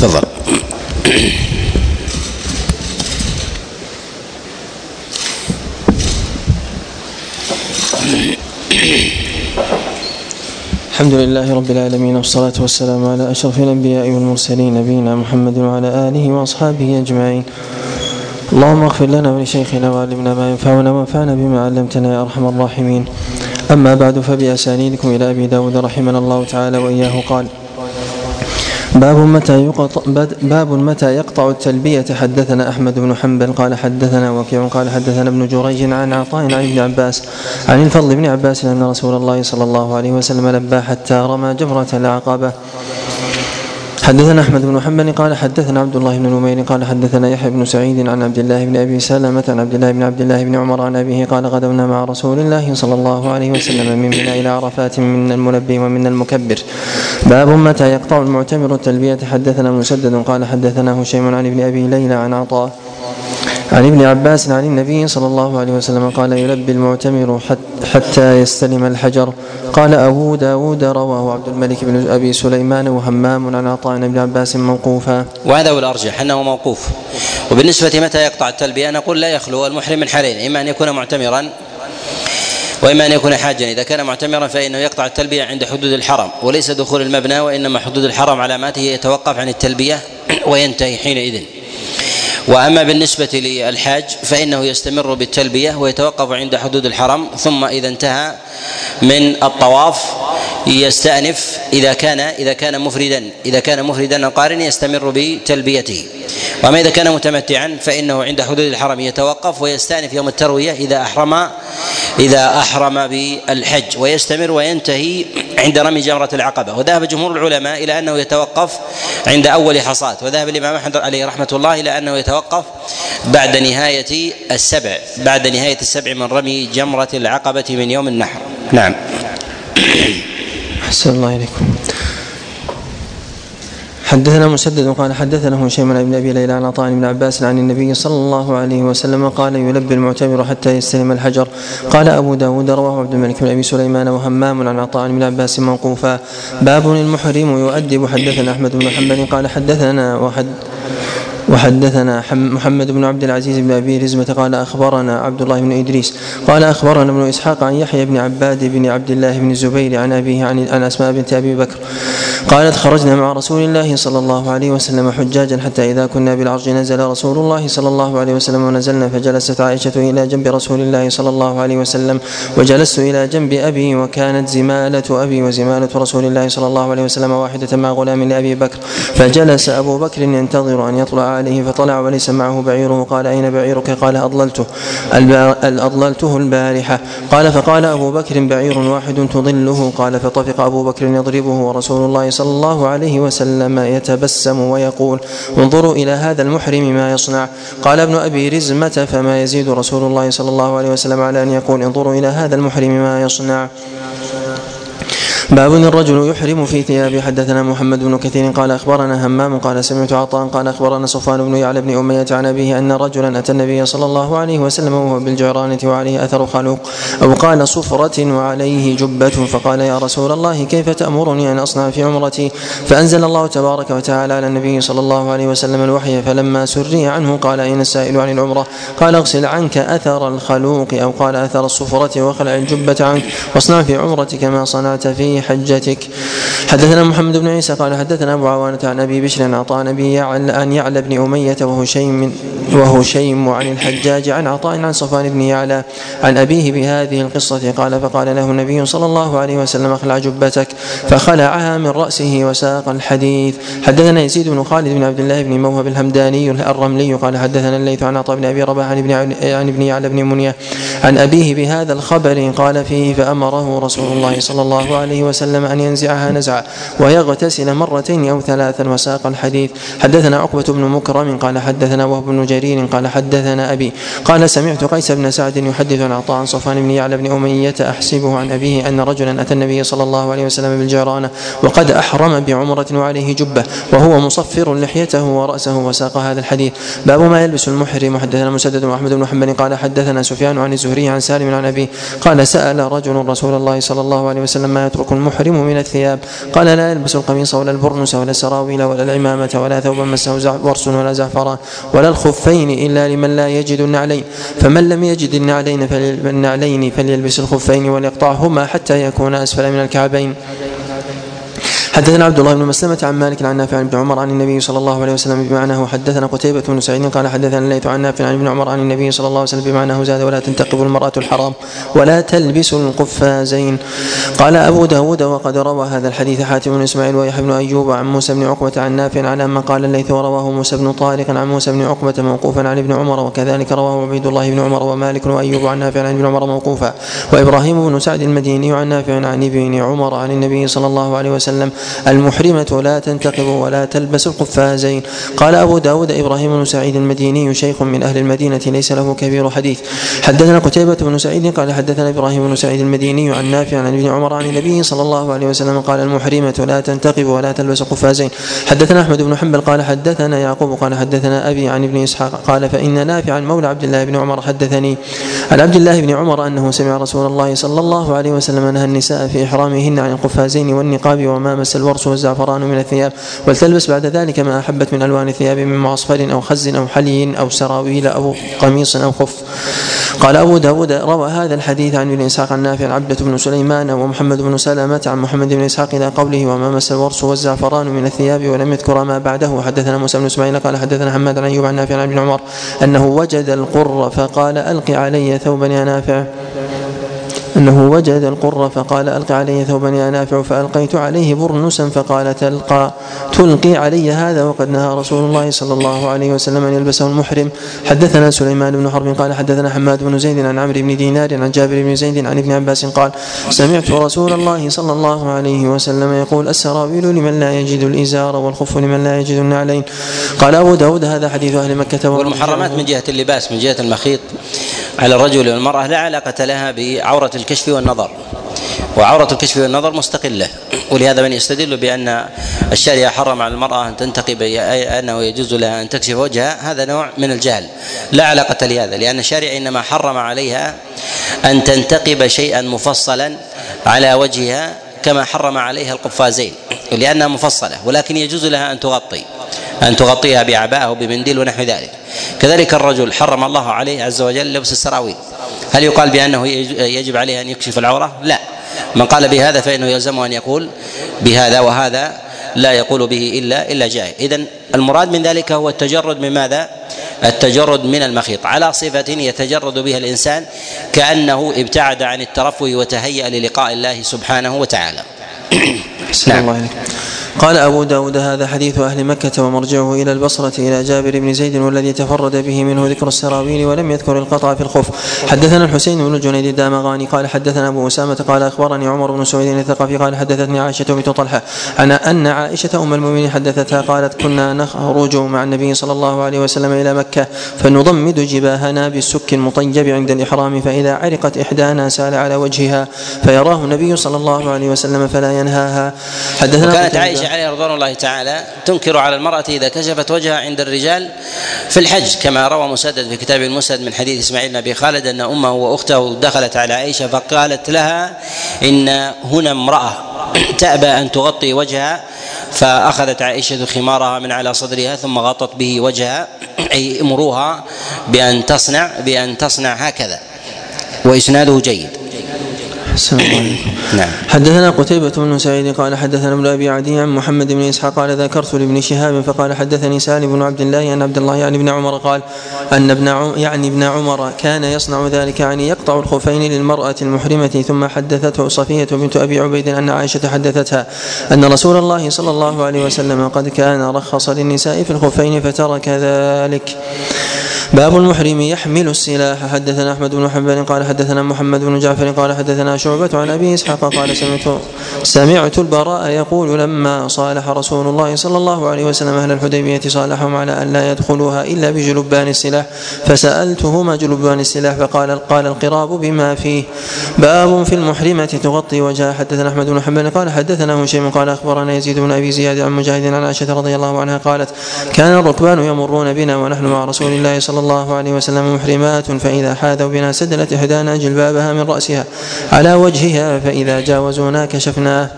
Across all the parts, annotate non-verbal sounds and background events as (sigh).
تفضل. الحمد لله رب العالمين والصلاة والسلام على أشرف الأنبياء والمرسلين نبينا محمد وعلى آله وأصحابه أجمعين. اللهم اغفر لنا ولشيخنا وعلمنا ما ينفعنا وانفعنا بما علمتنا يا أرحم الراحمين. أما بعد فبأسانيدكم إلى أبي داود رحمنا الله تعالى وإياه قال باب متى يقطع باب متى يقطع التلبية. حدثنا أحمد بن حنبل قال حدثنا وكيع قال حدثنا ابن جريج عن عطاء عن ابن عباس عن الفضل بن عباس أن رسول الله صلى الله عليه وسلم لبى حتى رمى جمرة العقبة. حدثنا أحمد بن محمد قال حدثنا عبد الله بن نمير قال حدثنا يحيى بن سعيد عن عبد الله بن أبي سلمة عن عبد الله بن عبد الله بن عمر عن أبيه قال غدونا مع رسول الله صلى الله عليه وسلم من منى إلى عرفات من المنبي ومن المكبر. باب متى يقطع المعتمر التلبية. حدثنا مسدد قال حدثنا هشيم عن ابن أبي ليلى عن عطاء. عن ابن عباس عن النبي صلى الله عليه وسلم قال يلبي المعتمر حتى يستلم الحجر. قال أبو داود رواه عبد الملك بن أبي سليمان وهمام عن عطاء بن عباس موقوفا. وهذا هو الأرجح أنه موقوف. وبالنسبة متى يقطع التلبية؟ نقول لا يخلو المحرم من حالين إما أن يكون معتمرا وإما أن يكون حاجا. إذا كان معتمرا فإنه يقطع التلبية عند حدود الحرم وليس دخول المبنى وإنما حدود الحرم علاماته يتوقف عن التلبية وينتهي حينئذ. وأما بالنسبة للحاج فإنه يستمر بالتلبية ويتوقف عند حدود الحرم ثم إذا انتهى من الطواف يستأنف إذا كان إذا كان مفردا إذا كان مفردا قارن يستمر بتلبيته. وأما إذا كان متمتعا فإنه عند حدود الحرم يتوقف ويستأنف يوم التروية إذا أحرم إذا أحرم بالحج ويستمر وينتهي عند رمي جمرة العقبة. وذهب جمهور العلماء إلى أنه يتوقف عند أول حصاة وذهب الإمام أحمد عليه رحمة الله إلى أنه يتوقف بعد نهاية السبع بعد نهاية السبع من رمي جمرة العقبة من يوم النحر. نعم. أحسن الله إليكم. حدثنا مسدد قال حدثنا هشيم بن أبي ليلى عن عطاء بن عباس عن النبي صلى الله عليه وسلم قال يلبي المعتمر حتى يستلم الحجر. قال أبو داود رواه عبد الملك بن أبي سليمان وهمام عن عطاء بن عباس موقوفا. باب المحرم يؤدب. حدثنا أحمد بن محمد قال حدثنا وحد وحدثنا محمد بن عبد العزيز بن أبي رزمة قال أخبرنا عبد الله بن إدريس قال أخبرنا ابن إسحاق عن يحيى بن عباد بن عبد الله بن الزبير عن أبيه عن عن أسماء بنت أبي بكر قالت خرجنا مع رسول الله صلى الله عليه وسلم حجاجا حتى إذا كنا بالعرج نزل رسول الله صلى الله عليه وسلم ونزلنا فجلست عائشة إلى جنب رسول الله صلى الله عليه وسلم وجلست إلى جنب أبي وكانت زمالة أبي وزمالة رسول الله صلى الله عليه وسلم واحدة مع غلام لأبي بكر فجلس أبو بكر ينتظر أن يطلع عليه فطلع وليس معه بعيره قال أين بعيرك؟ قال أضللته أضللته البارحة. قال فقال أبو بكر بعير واحد تضله. قال فطفق أبو بكر يضربه ورسول الله صلى الله عليه وسلم يتبسم ويقول انظروا إلى هذا المحرم ما يصنع. قال ابن أبي رزمة فما يزيد رسول الله صلى الله عليه وسلم على أن يقول انظروا إلى هذا المحرم ما يصنع. باب الرجل يحرم في ثيابه. حدثنا محمد بن كثير قال أخبرنا همام قال سمعت عطاء قال أخبرنا صفوان بن يعلى بن أمية عن أبيه أن رجلا أتى النبي صلى الله عليه وسلم وهو بالجعرانه وعليه أثر خلوق. أو قال صفرة وعليه جبة. فقال يا رسول الله كيف تأمرني أن أصنع في عمرتي؟ فأنزل الله تبارك وتعالى على النبي صلى الله عليه وسلم الوحي فلما سري عنه قال أين السائل عن العمرة؟ قال اغسل عنك أثر الخلوق. أو قال أثر الصفرة واخلع الجبة عنك. واصنع في عمرتك ما صنعت حجتك. حدثنا محمد بن عيسى قال حدثنا أبو عوانة عن أبي بشر عن عطاء أبي يعلى عن يعلى بن أمية وهشيم وهشيم عن الحجاج عن عطاء عن صفوان بن يعلى عن أبيه بهذه القصة قال فقال له النبي صلى الله عليه وسلم اخلع جبتك. فخلعها من رأسه وساق الحديث. حدثنا يزيد بن خالد بن عبد الله بن موهب الهمداني الرملي قال حدثنا الليث عن عطاء بن أبي رباح عن ابن عن ابن يعلى بن منيه عن أبيه بهذا الخبر قال فيه فأمره رسول الله صلى الله عليه وسلم أن ينزعها نزعا ويغتسل مرتين أو ثلاثا وساق الحديث. حدثنا عقبة بن مكرم قال حدثنا وهب بن جرير قال حدثنا أبي قال سمعت قيس بن سعد يحدث عن عطاء عن بن يعلى بن أمية أحسبه عن أبيه أن رجلا أتى النبي صلى الله عليه وسلم بالجيرانة وقد أحرم بعمرة وعليه جبة وهو مصفر لحيته ورأسه وساق هذا الحديث. باب ما يلبس المحرم. حدثنا مسدد واحمد بن محمد قال حدثنا سفيان عن الزهري عن سالم عن ابي قال سأل رجل رسول الله صلى الله عليه وسلم ما يترك المحرم من الثياب. قال لا يلبس القميص ولا البرنس ولا السراويل ولا العمامة ولا ثوبا مسه ورس ولا زعفران ولا الخفين إلا لمن لا يجد النعلين. فمن لم يجد النعلين فليلبس الخفين وليقطعهما حتى يكون أسفل من الكعبين. حدثنا عبد الله بن مسلمة عن مالك عن نافع عن ابن عمر عن النبي صلى الله عليه وسلم بمعناه حدثنا قتيبة بن سعيد قال حدثنا الليث عن نافع عن ابن عمر عن النبي صلى الله عليه وسلم بمعناه زاد ولا تنتقب المرأة الحرام ولا تلبس القفازين. قال أبو داود وقد روى هذا الحديث حاتم بن إسماعيل ويحيى بن أيوب عن موسى بن عقبة عن نافع على ما قال الليث ورواه موسى بن طارق عن موسى بن عقبة موقوفا عن ابن عمر وكذلك رواه عبيد الله بن عمر ومالك وأيوب عن نافع عن ابن عمر موقوفا. وإبراهيم بن سعد المديني عن نافع عن ابن عمر عن النبي صلى الله عليه وسلم المحرمة لا تنتقب ولا تلبس القفازين. قال أبو داود إبراهيم بن سعيد المديني شيخ من أهل المدينة ليس له كبير حديث. حدثنا قتيبة بن سعيد قال حدثنا إبراهيم بن سعيد المديني عن نافع عن ابن عمر عن النبي صلى الله عليه وسلم قال المحرمة لا تنتقب ولا تلبس قفازين حدثنا أحمد بن حنبل قال حدثنا يعقوب قال حدثنا أبي عن ابن إسحاق قال فإن نافعا مولى عبد الله بن عمر حدثني عن عبد الله بن عمر أنه سمع رسول الله صلى الله عليه وسلم نهى النساء في إحرامهن عن القفازين والنقاب وما مس الورس والزعفران من الثياب ولتلبس بعد ذلك ما أحبت من ألوان الثياب من معصفر أو خز أو حلي أو سراويل أو قميص أو خف. قال أبو داود روى هذا الحديث عن ابن إسحاق عن نافع عبدة بن سليمان ومحمد بن سلمة عن محمد بن إسحاق إلى قوله وما مس الورس والزعفران من الثياب ولم يذكر ما بعده حدثنا موسى بن إسماعيل قال حدثنا حماد عن أيوب عن نافع عن ابن عمر أنه وجد القر فقال ألق علي ثوبا يا نافع أنه وجد القر فقال ألق علي ثوبا يا نافع فألقيت عليه برنسا فقال تلقى. تلقي علي هذا وقد نهى رسول الله صلى الله عليه وسلم أن يلبسه المحرم. حدثنا سليمان بن حرب قال حدثنا حماد بن زيد عن عمرو بن دينار عن جابر بن زيد عن ابن عباس قال سمعت رسول الله صلى الله عليه وسلم يقول السراويل لمن لا يجد الإزار والخف لمن لا يجد النعلين. قال أبو داود هذا حديث أهل مكة والمحرمات من جهة اللباس من جهة المخيط. على الرجل والمرأة لا علاقة لها بعورة الكشف والنظر. وعورة الكشف والنظر مستقلة. ولهذا من يستدل بأن الشارع حرم على المرأة أن تنتقب أنه يجوز لها أن تكشف وجهها. هذا نوع من الجهل. لا علاقة لهذا لأن الشارع إنما حرم عليها أن تنتقب شيئا مفصلا على وجهها كما حرم عليها القفازين لأنها مفصلة ولكن يجوز لها أن تغطي أن تغطيها بعباءة أو بمنديل ونحو ذلك. كذلك الرجل حرم الله عليه عز وجل لبس السراويل. هل يقال بأنه يجب عليه أن يكشف العورة؟ لا. من قال بهذا فإنه يلزمه أن يقول بهذا وهذا لا يقول به إلا إلا جائز إذا المراد من ذلك هو التجرد من ماذا؟ التجرد من المخيط على صفة يتجرد بها الإنسان كأنه ابتعد عن الترفه وتهيأ للقاء الله سبحانه وتعالى نعم. الله. قال أبو داود هذا حديث أهل مكة ومرجعه إلى البصرة إلى جابر بن زيد والذي تفرد به منه ذكر السراويل ولم يذكر القطع في الخف. حدثنا الحسين بن جنيد الدامغاني قال حدثنا أبو أسامة قال أخبرني عمر بن سعيد الثقفي قال حدثتني عائشة بنت طلحة عن أن عائشة أم المؤمنين حدثتها قالت كنا نخرج مع النبي صلى الله عليه وسلم إلى مكة فنضمد جباهنا بالسك المطيب عند الإحرام فإذا عرقت إحدانا سال على وجهها فيراه النبي صلى الله عليه وسلم فلا ينهاها. حدثنا وكانت عائشة عليه رضوان الله تعالى تنكر على المرأة إذا كشفت وجهها عند الرجال في الحج كما روى مسدد في كتاب المسند من حديث إسماعيل بن أبي خالد أن أمه وأخته دخلت على عائشة فقالت لها إن هنا امرأة (clears throat) تأبى أن تغطي وجهها. فأخذت عائشة خمارها من على صدرها ثم غطت به وجهها (clears throat) أي امروها بأن تصنع بأن تصنع هكذا وإسناده جيد. نعم. حدثنا قتيبة بن سعيد قال حدثنا ابن أبي عدي عن محمد بن إسحاق قال ذكرت لابن شهاب فقال حدثني سالم بن عبد الله ان عبد الله يعني ابن عمر قال أن ابن يعني ابن عمر كان يصنع ذلك يعني يقطع الخفين للمرأة المحرمة ثم حدثته صفية بنت أبي عبيد أن عائشة حدثتها أن رسول الله صلى الله عليه وسلم قد كان رخص للنساء في الخفين فترك ذلك. باب المحرم يحمل السلاح. حدثنا أحمد بن حنبل قال حدثنا محمد بن جعفر قال حدثنا شعبة عن أبي إسحاق قال سمعت سمعت البراء يقول لما صالح رسول الله صلى الله عليه وسلم أهل الحديبية صالحهم على أن لا يدخلوها إلا بجلبان السلاح. فسالته ما جلبان السلاح فقال قال القراب بما فيه. باب في المحرمة تغطي وجهها. حدثنا أحمد بن حنبل قال حدثنا هشيم قال أخبرنا يزيد بن أبي زياد عن مجاهد عن عائشة رضي الله عنها قالت كان الركبان يمرون بنا ونحن مع رسول الله صلى الله عليه وسلم محرمات فإذا حاذوا بنا سدلت إحدانا جلبابها من رأسها على على وجهها فإذا جاوزونا كشفناه.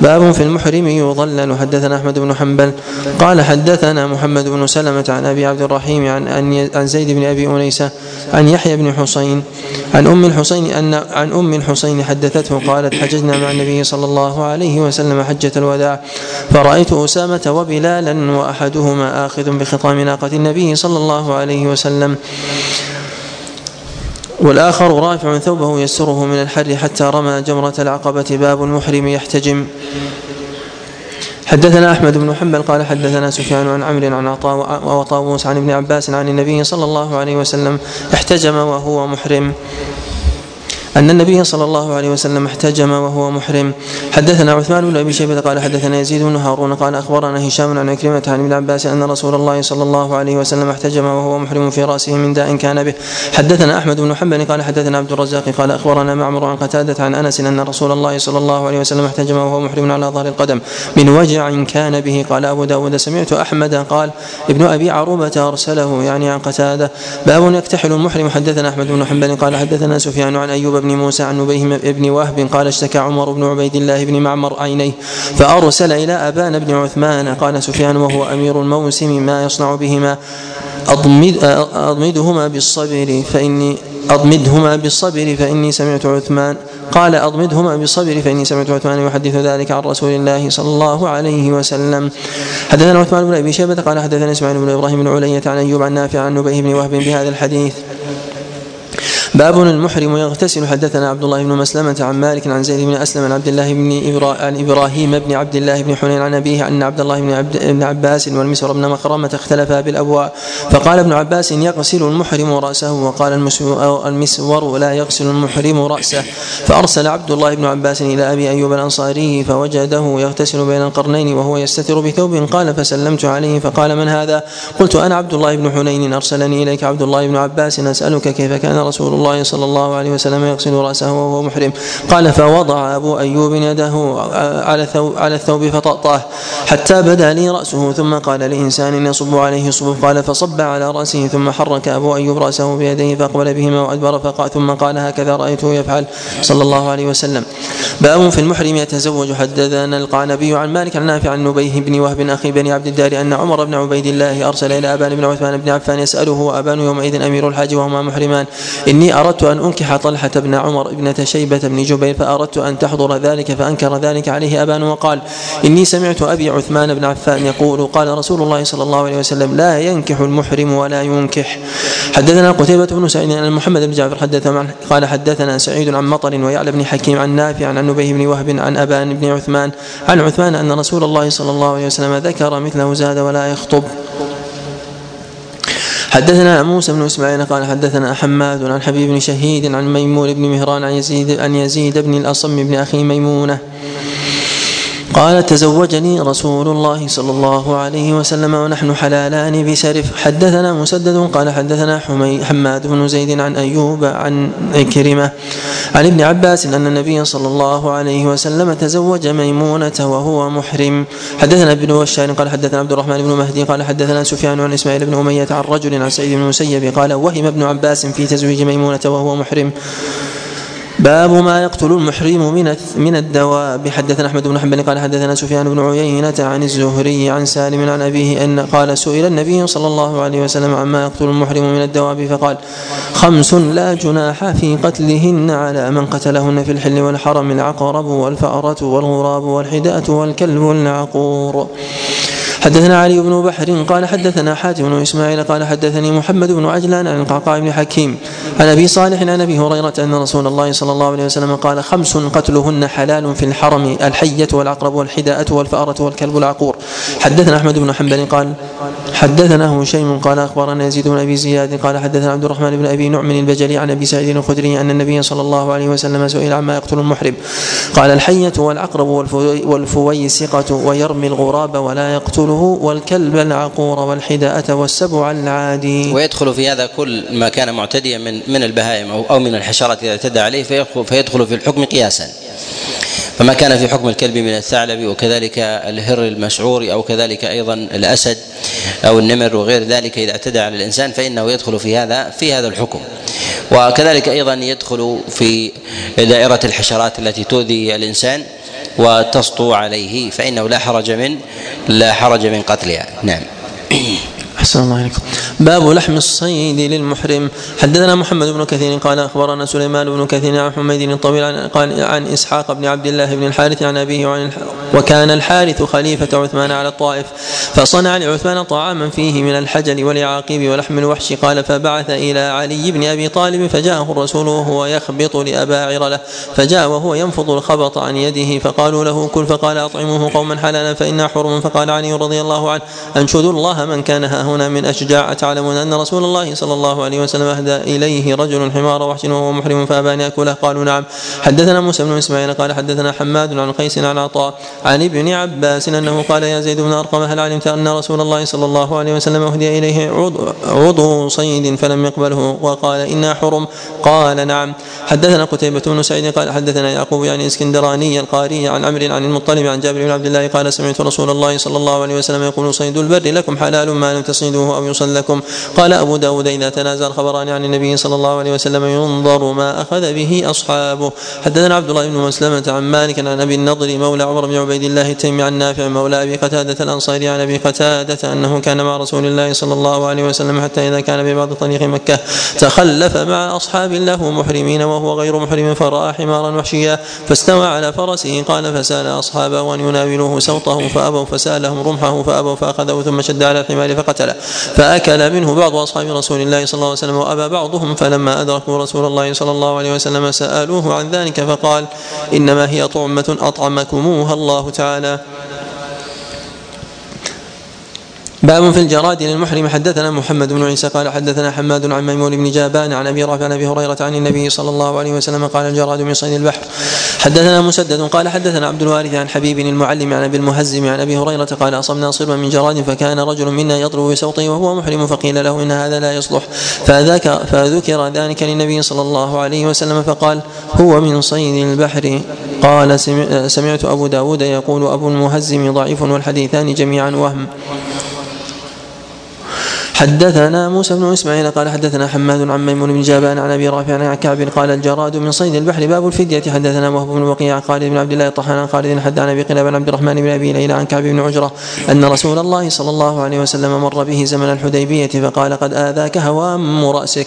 باب في المحرم يضلل. حدثنا أحمد بن حنبل قال حدثنا محمد بن سلمة عن أبي عبد الرحيم عن عن زيد بن أبي أنيسة عن يحيى بن حسين عن أم الحسين أن عن أم الحسين حدثته قالت حججنا مع النبي صلى الله عليه وسلم حجة الوداع فرأيت أسامة وبلالا وأحدهما آخذ بخطام ناقة النبي صلى الله عليه وسلم والآخر رافع ثوبه يسره من الحر حتى رمى جمرة العقبة. باب المحرم يحتجم. حدثنا أحمد بن حنبل قال حدثنا سفيان عن عمرو عن عطاء وطاووس عن ابن عباس عن النبي صلى الله عليه وسلم احتجم وهو محرم. أن النبي صلى الله عليه وسلم احتجم وهو محرم. حدثنا عثمان بن أبي شيبة قال حدثنا يزيد بن هارون قال أخبرنا هشام عن عكرمة عن ابن عباس أن رسول الله صلى الله عليه وسلم احتجم وهو محرم في رأسه من داء كان به. حدثنا أحمد بن حنبل قال حدثنا عبد الرزاق قال أخبرنا معمر عن قتادة عن أنس أن رسول الله صلى الله عليه وسلم احتجم وهو محرم على ظهر القدم. من وجع كان به. قال أبو داود سمعت أحمد قال ابن أبي عروبة أرسله يعني عن قتادة. باب يكتحل المحرم. حدثنا أحمد بن حنبل قال حدثنا سفيان عن أيوب بن موسى عن نبيه بن وهب قال اشتكى عمر بن عبيد الله بن معمر عينيه فأرسل إلى أبان بن عثمان قال سفيان وهو أمير الموسم ما يصنع بهما أضمد أضمدهما بالصبر فإني أضمدهما بالصبر فإني سمعت عثمان قال أضمدهما بالصبر فإني سمعت عثمان يحدث ذلك عن رسول الله صلى الله عليه وسلم. حدثنا عثمان بن أبي شيبة قال حدثنا إسماعيل بن إبراهيم بن علية عن أيوب عن نافع عن نبيه بن وهب بهذا الحديث. باب المحرم يغتسل. حدثنا عبد الله بن مسلمة عن مالك عن زيد بن أسلم عن عبد الله بن إبرا... عن إبراهيم بن عبد الله بن حنين عن أبيه أن عبد الله بن, عبد... بن عباس والمسور بن مخرمة اختلفا بالأبواء. فقال ابن عباس يغسل المحرم رأسه. وقال المسور لا يغسل المحرم رأسه. فأرسل عبد الله بن عباس إلى أبي أيوب الأنصاري فوجده يغتسل بين القرنين وهو يستتر بثوب. قال فسلمت عليه. فقال من هذا؟ قلت أنا عبد الله بن حنين. أرسلني إليك عبد الله بن عباس. أسألك كيف كان رسول الله الله صلى الله عليه وسلم يغسل رأسه وهو محرم. قال فوضع أبو أيوب يده على الثوب, على الثوب فطأطاه حتى بدا لي رأسه ثم قال لإنسان يصب عليه صبب قال فصب على رأسه ثم حرك أبو أيوب رأسه بيديه فأقبل بهما وأدبر فقال ثم قال هكذا رأيته يفعل صلى الله عليه وسلم. باب في المحرم يتزوج حدثنا القعنبي عن مالك عن نافع عن نبيه بن وهب أخي بني عبد الدار أن عمر بن عبيد الله أرسل إلى أبان بن عثمان بن عفان يسأله وأبان يومئذ أمير الحاج وهما محرمان؟ إني أردت أن أنكح طلحة بن عمر ابنة شيبة بن جبير فأردت أن تحضر ذلك فأنكر ذلك عليه أبان وقال إني سمعت أبي عثمان بن عفان يقول قال رسول الله صلى الله عليه وسلم لا ينكح المحرم ولا ينكح. حدثنا قتيبة بن سعيد عن محمد بن جعفر حدث قال حدثنا سعيد عن مطر ويعلى بن حكيم عن نافع عن نبيه بن وهب عن أبان بن عثمان عن عثمان أن رسول الله صلى الله عليه وسلم ذكر مثله زاد ولا يخطب. حدثنا موسى بن إسماعيل قال حدثنا حماد عن حبيب بن شهيد عن ميمون بن مهران عن يزيد عن يزيد بن الأصم بن أخي ميمونة قال تزوجني رسول الله صلى الله عليه وسلم ونحن حلالان بسرف حدثنا مسدد قال حدثنا حماد بن زيد عن أيوب عن عكرمة عن ابن عباس أن النبي صلى الله عليه وسلم تزوج ميمونة وهو محرم. حدثنا ابن وشار قال حدثنا عبد الرحمن بن مهدي قال حدثنا سفيان عن إسماعيل بن أمية عن رجل عن سعيد بن المسيب قال وهم ابن عباس في تزويج ميمونة وهو محرم. باب ما يقتل المحرم من من الدواب. حدثنا أحمد بن حنبل قال حدثنا سفيان بن عيينة عن الزهري عن سالم عن أبيه أن قال سئل النبي صلى الله عليه وسلم عما يقتل المحرم من الدواب فقال خمس لا جناح في قتلهن على من قتلهن في الحل والحرم العقرب والفأرة والغراب والحداءة والكلب العقور. حدثنا علي بن بحر قال حدثنا حاتم بن إسماعيل قال حدثني محمد بن عجلان عن القعقاع بن حكيم عن أبي صالح عن أبي هريرة أن رسول الله صلى الله عليه وسلم قال خمس قتلهن حلال في الحرم الحية والعقرب والحداءة والفأرة والكلب العقور. حدثنا أحمد بن حنبل قال حدثنا هشيم قال أخبرنا يزيد بن أبي زياد قال حدثنا عبد الرحمن بن أبي نعم البجلي عن أبي سعيد الخدري أن النبي صلى الله عليه وسلم سئل عما يقتل المحرم. قال الحية والعقرب والفويسقة ويرمي الغراب ولا يقتله والكلب العقور والحداءة والسبع العادي. ويدخل في هذا كل ما كان معتديا من من البهائم أو أو من الحشرات إذا اعتدى عليه فيدخل, فيدخل في الحكم قياسا. فما كان في حكم الكلب من الثعلب وكذلك الهر المشعور أو كذلك أيضا الأسد أو النمر وغير ذلك إذا اعتدى على الإنسان فإنه يدخل في هذا في هذا الحكم. وكذلك أيضا يدخل في دائرة الحشرات التي تؤذي الإنسان. وتسطو عليه فإنه لا حرج من لا حرج من قتلها. نعم. أحسن الله عليكم. باب لحم الصيد للمحرم. حدثنا محمد بن كثير قال أخبرنا سليمان بن كثير عن حميد الطويل عن, قال عن إسحاق بن عبد الله بن الحارث عن أبيه وعن وكان الحارث خليفة عثمان على الطائف فصنع لعثمان طعاما فيه من الحجل والعاقب ولحم الوحش. قال فبعث إلى علي بن أبي طالب فجاءه الرسول وهو يخبط لأباعر له فجاء وهو ينفض الخبط عن يده فقالوا له كل فقال أطعموه قوما حلالا فإنا حرم. فقال علي رضي الله عنه أنشدوا الله من كان ها هنا من أشجاع تعلمون أن رسول الله صلى الله عليه وسلم أهدى إليه رجل حمار وحش وهو محرم فأبى أن يأكله قالوا نعم. حدثنا موسى بن إسماعيل قال حدثنا حماد عن قيس عن عطاء عن ابن عباس أنه قال يا زيد بن أرقم هل علمت أن رسول الله صلى الله عليه وسلم أهدي إليه عضو, صيد فلم يقبله؟ وقال إنا حرم. قال نعم. حدثنا قتيبة بن سعيد قال حدثنا يعقوب يعني إسكندراني القاري عن عمرو عن المطلب عن جابر بن عبد الله قال سمعت رسول الله صلى الله عليه وسلم يقول صيد البر لكم حلال ما لم تصيدوه أو يصل لكم. قال أبو داود إذا تنازل الخبران عن النبي صلى الله عليه وسلم ينظر ما أخذ به أصحابه. حدثنا عبد الله بن مسلمة عن مالك عن أبي النضر مولى عمر بن عبيد الله التيمي عن نافع مولى أبي قتادة الأنصاري عن أبي قتادة أنه كان مع رسول الله صلى الله عليه وسلم حتى إذا كان في بعض طريق مكة. تخلف مع أصحاب له محرمين وهو غير محرم فرأى حمارا وحشيا. فاستوى على فرسه قال فسأل أصحابه أن يناولوه سوطه فأبوا فسألهم رمحه فأبوا فأخذه ثم شد على الحمار فقتله. فأكل منه بعض أصحاب رسول الله صلى الله عليه وسلم وأبى بعضهم فلما أدركوا رسول الله صلى الله عليه وسلم سألوه عن ذلك فقال إنما هي طعمة أطعمكموها الله تعالى. باب في الجراد للمحرم. حدثنا محمد بن عيسى قال حدثنا حماد عن ميمون بن جابان عن أبي رافع عن أبي هريرة عن النبي صلى الله عليه وسلم قال الجراد من صيد البحر. حدثنا مسدد قال حدثنا عبد الوارث عن حبيب المعلم عن أبي المهزم عن أبي هريرة قال أصبنا صرما من جراد فكان رجل منا يضرب بسوطه وهو محرم فقيل له إن هذا لا يصلح. فذكر فذكر ذلك للنبي صلى الله عليه وسلم فقال هو من صيد البحر. قال سمعت أبو داود يقول أبو المهزم ضعيف والحديثان جميعا وهم. حدثنا موسى بن إسماعيل قال حدثنا حماد عن ميمون بن جابان عن أبي رافع عن كعب قال الجراد من صيد البحر باب الفدية. حدثنا وهب بن بقيع عن خالد بن عبد الله الطحان عن خالد حد عن أبي قلاب عن عبد الرحمن بن أبي ليلى عن كعب بن عجرة أن رسول الله صلى الله عليه وسلم مر به زمن الحديبية فقال قد آذاك هوام رأسك.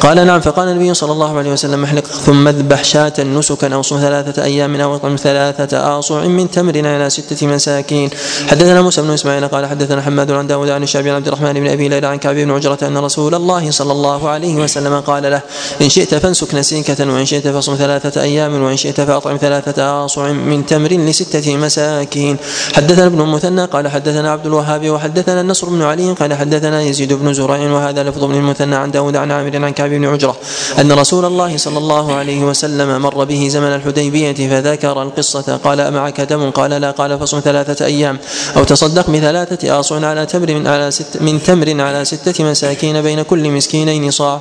قال نعم فقال النبي صلى الله عليه وسلم احلق ثم اذبح شاة نسكا أو ثلاثة أيام أو اطعم ثلاثة آصع من تمر على ستة مساكين. حدثنا موسى بن إسماعيل قال حدثنا حماد عن داود عن الشعبي عن عبد الرحمن بن أبي ليلى عن كعب بن عجرة أن رسول الله صلى الله عليه وسلم قال له إن شئت فانسك نسيكة وإن شئت فصم ثلاثة أيام وإن شئت فأطعم ثلاثة آصع من تمر لستة مساكين. حدثنا ابن المثنى قال حدثنا عبد الوهاب وحدثنا النصر بن علي قال حدثنا يزيد بن زرع وهذا لفظ ابن المثنى عن داود عن عامر عن كعب بن عجرة أن رسول الله صلى الله عليه وسلم مر به زمن الحديبية فذكر القصة قال أمعك دم؟ قال لا. قال فصم ثلاثة أيام. أو تصدق بثلاثة آصع على تمر من على ست من تمر على ستة مساكين بين كل مسكينين صاع.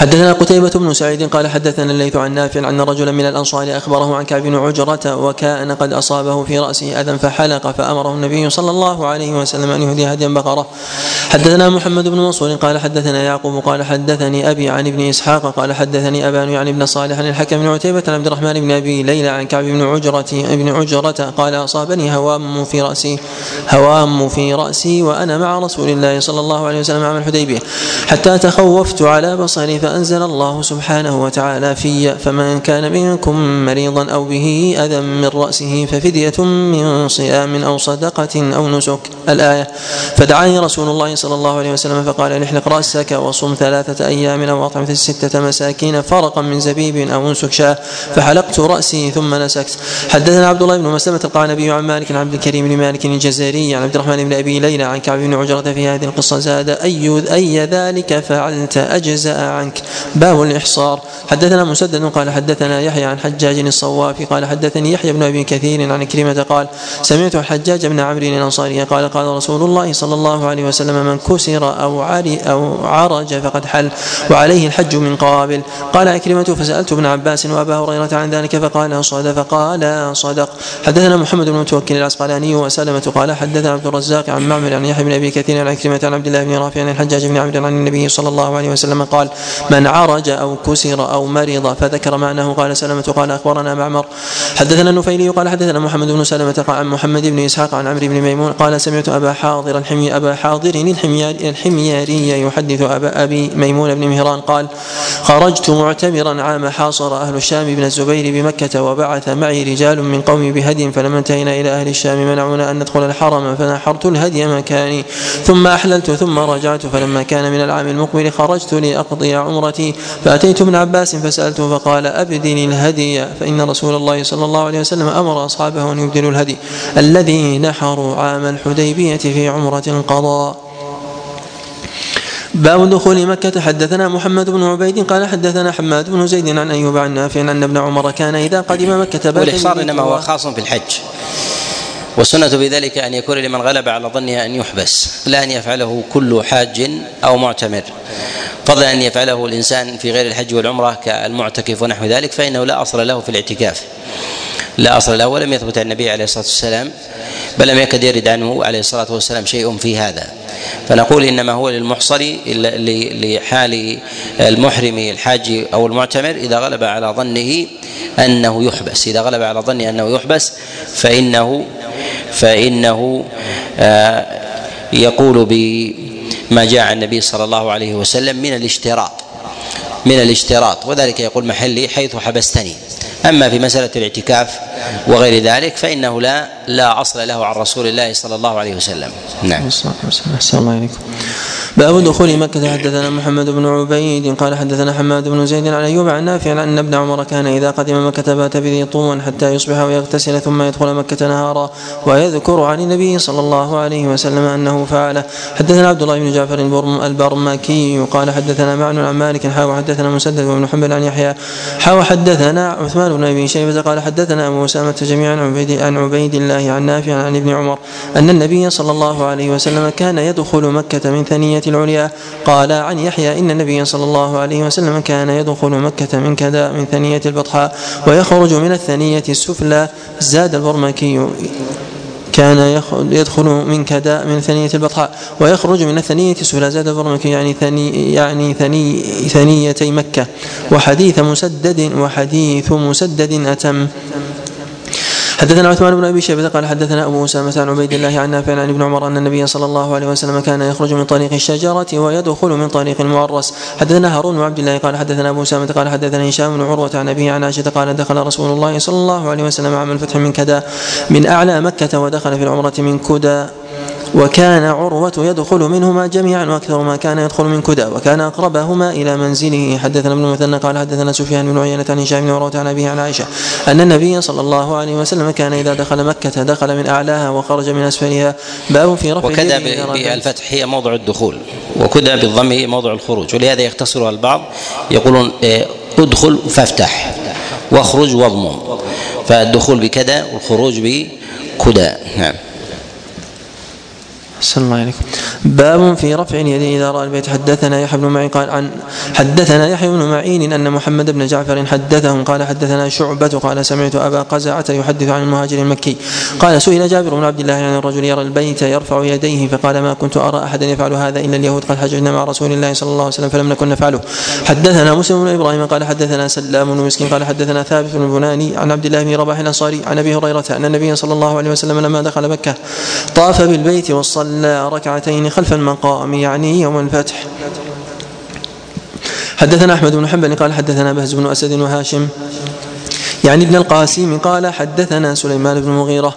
حدثنا قتيبة بن سعيد قال حدثنا الليث عن نافع أن رجلا من الأنصار أخبره عن كعب بن عجرة وكأن قد أصابه في رأسه أذى فحلق فأمره النبي صلى الله عليه وسلم أن يهدي هديا بقرة. حدثنا محمد بن منصور قال حدثنا يعقوب قال حدثني أبي عن ابن إسحاق قال حدثني أبان يعني ابن صالح عن الحكم بن عتيبة عن عبد الرحمن بن أبي ليلى عن كعب بن عجرة ابن عجرة قال أصابني هوام في رأسي هوام في رأسي وأنا مع رسول الله صلى الله عليه وسلم عام الحديبية. حتى تخوفت على بصري فأنزل الله سبحانه وتعالى في فمن كان منكم مريضا أو به أذى من رأسه ففدية من صيام أو صدقة أو نسك. الآية فدعاني رسول الله صلى الله عليه وسلم فقال احلق رأسك وصم ثلاثة أيام أو أطعم ستة مساكين فرقا من زبيب أو انسك شاة. فحلقت رأسي ثم نسكت. حدثنا عبد الله بن مسلمة القعنبي عن مالك عن عبد الكريم بن مالك الجزائري عن عبد الرحمن بن أبي ليلى عن كعب بن عجرة في هذه القصة زاد أي أي ذلك فعلت أجزأ عنك. باب الإحصار. حدثنا مسدد قال حدثنا يحيى عن حجاج الصواف قال حدثني يحيى بن أبي كثير عن كلمة قال سمعت الحجاج بن عمرو الأنصاري قال قال رسول الله صلى الله عليه وسلم من كسر أو عري أو عرج فقد حل وعليه الحج من قابل. قال عكرمة فسألت ابن عباس وأبا هريرة عن ذلك فقال صدق فقال صدق حدثنا محمد بن متوكل العسقلاني وسلمة قال حدثنا عبد الرزاق عن معمر عن يحيى بن أبي كثير عن عكرمة عن عبد الله بن رافع عن الحجاج بن عمرو عن النبي صلى الله عليه وسلم قال من عرج أو كسر أو مرض فذكر معناه. قال سلمة قال أخبرنا معمر. حدثنا النفيلي قال حدثنا محمد بن سلمة عن محمد بن إسحاق عن عمرو بن ميمون. قال سمعت أبا حاضر الحمي أبا حاضر الحمياري يحدث أبا أبي ميمون بن مهران. قال خرجت معتمرا عام حاصر أهل الشام بن الزبير بمكة وبعث معي رجال من قومي بهدي فلما انتهينا إلى أهل الشام منعونا أن ندخل الحرم فنحرت الهدي مكاني. ثم أحللت ثم رجعت فلما كان من العام المقبل خرجت لأقضي عمرتي. فأتيت ابن عباس فسألته فقال أبدل الهدي فإن رسول الله صلى الله عليه وسلم أمر أصحابه أن يبدلوا الهدي. الذي نحروا عام الحديبية في عمرة القضاء. باب دخول مكة. حدثنا محمد بن عبيد قال حدثنا حماد بن زيد عن أيوب عن نافع أن ابن عمر كان إذا قدم مكة بات والإحصار إنما هو خاص في الحج والسنة بذلك أن يكون لمن غلب على ظنه أن يحبس لا أن يفعله كل حاج أو معتمر. فضلا أن يفعله الإنسان في غير الحج والعمرة كالمعتكف ونحو ذلك فإنه لا أصل له في الاعتكاف. لا أصل له ولم يثبت عن النبي عليه الصلاة والسلام بل لم يكد يرد عنه عليه الصلاة والسلام شيء في هذا. فنقول إنما هو للمحصر لحال المحرم الحاج أو المعتمر إذا غلب على ظنه أنه يحبس. إذا غلب على ظنه أنه يحبس فإنه فإنه آه، يقول بما جاء عن النبي صلى الله عليه وسلم من الاشتراط من الاشتراط وذلك يقول محلي حيث حبستني. أما في مسألة الاعتكاف وغير ذلك فإنه لا لا أصل له عن رسول الله صلى الله عليه وسلم. نعم. الله عليكم. باب دخول مكة. حدثنا محمد بن عبيد قال حدثنا حماد بن زيد عن أيوب عن نافع أن ابن عمر كان إذا قدم مكة بات بذي طوى حتى يصبح ويغتسل ثم يدخل مكة نهارا ويذكر عن النبي صلى الله عليه وسلم أنه فعله. حدثنا عبد الله بن جعفر البرمكي قال حدثنا معن عن مالك حاو حدثنا مسدد بن حنبل عن يحيى حاو حدثنا عثمان بن أبي شيبة قال حدثنا أبو أسامة جميعا عن عبيد الله عن نافع عن ابن عمر أن النبي صلى الله عليه وسلم كان يدخل مكة من ثنية العليا. قال عن يحيى إن النبي صلى الله عليه وسلم كان يدخل مكة من كذا من ثنية البطحاء ويخرج من الثنية السفلى. زاد البرمكي كان يدخل من كداء من ثنية البطحاء ويخرج من الثنية السفلى. زاد البرمكي يعني ثني يعني ثني ثنيتي مكة. وحديث مسدد وحديث مسدد أتم. حدثنا عثمان بن أبي شيبة قال حدثنا أبو أسامة عن عبيد الله عن نافع عن ابن عمر أن النبي صلى الله عليه وسلم كان يخرج من طريق الشجرة ويدخل من طريق المعرس حدثنا هارون بن عبد الله قال حدثنا أبو أسامة قال حدثنا هشام بن عروة عن أبيه عن عائشة قال دخل رسول الله صلى الله عليه وسلم عام الفتح من كذا من أعلى مكة ودخل في العمرة من كدى وكان عروة يدخل منهما جميعا وأكثر ما كان يدخل من كدى وكان أقربهما إلى منزله. حدثنا ابن مثنى قال حدثنا سفيان بن عيينة عن هشام بن عروة عن أبيه عن عائشة أن النبي صلى الله عليه وسلم كان إذا دخل مكة دخل من أعلاها وخرج من أسفلها. باب في رفع وكذا بالفتح هي موضع الدخول وكذا بالضم هي موضع الخروج ولهذا يختصرها البعض يقولون إيه، ادخل فافتح واخرج واضمم. فالدخول بكذا والخروج بكدى نعم. صلى الله عليكم باب في رفع اليد إذا رأى البيت. حدثنا يحيى بن معين قال عن حدثنا يحيى بن معين أن محمد بن جعفر حدثهم قال حدثنا شعبة قال سمعت أبا قزعة يحدث عن المهاجر المكي. قال سئل جابر بن عبد الله عن الرجل يرى البيت يرفع يديه فقال ما كنت أرى أحدا يفعل هذا إلا اليهود؟ قد حججنا مع رسول الله صلى الله عليه وسلم فلم نكن نفعله. حدثنا مسلم بن إبراهيم قال حدثنا سلام بن مسكين قال حدثنا ثابت بن بناني عن عبد الله بن رباح الأنصاري عن أبي هريرة أن النبي صلى الله عليه وسلم لما دخل مكة طاف بالبيت وصلى صلى ركعتين خلف المقام يعني يوم الفتح. حدثنا أحمد بن حنبل قال حدثنا بهز بن أسد وهاشم. يعني ابن القاسم قال حدثنا سليمان بن المغيره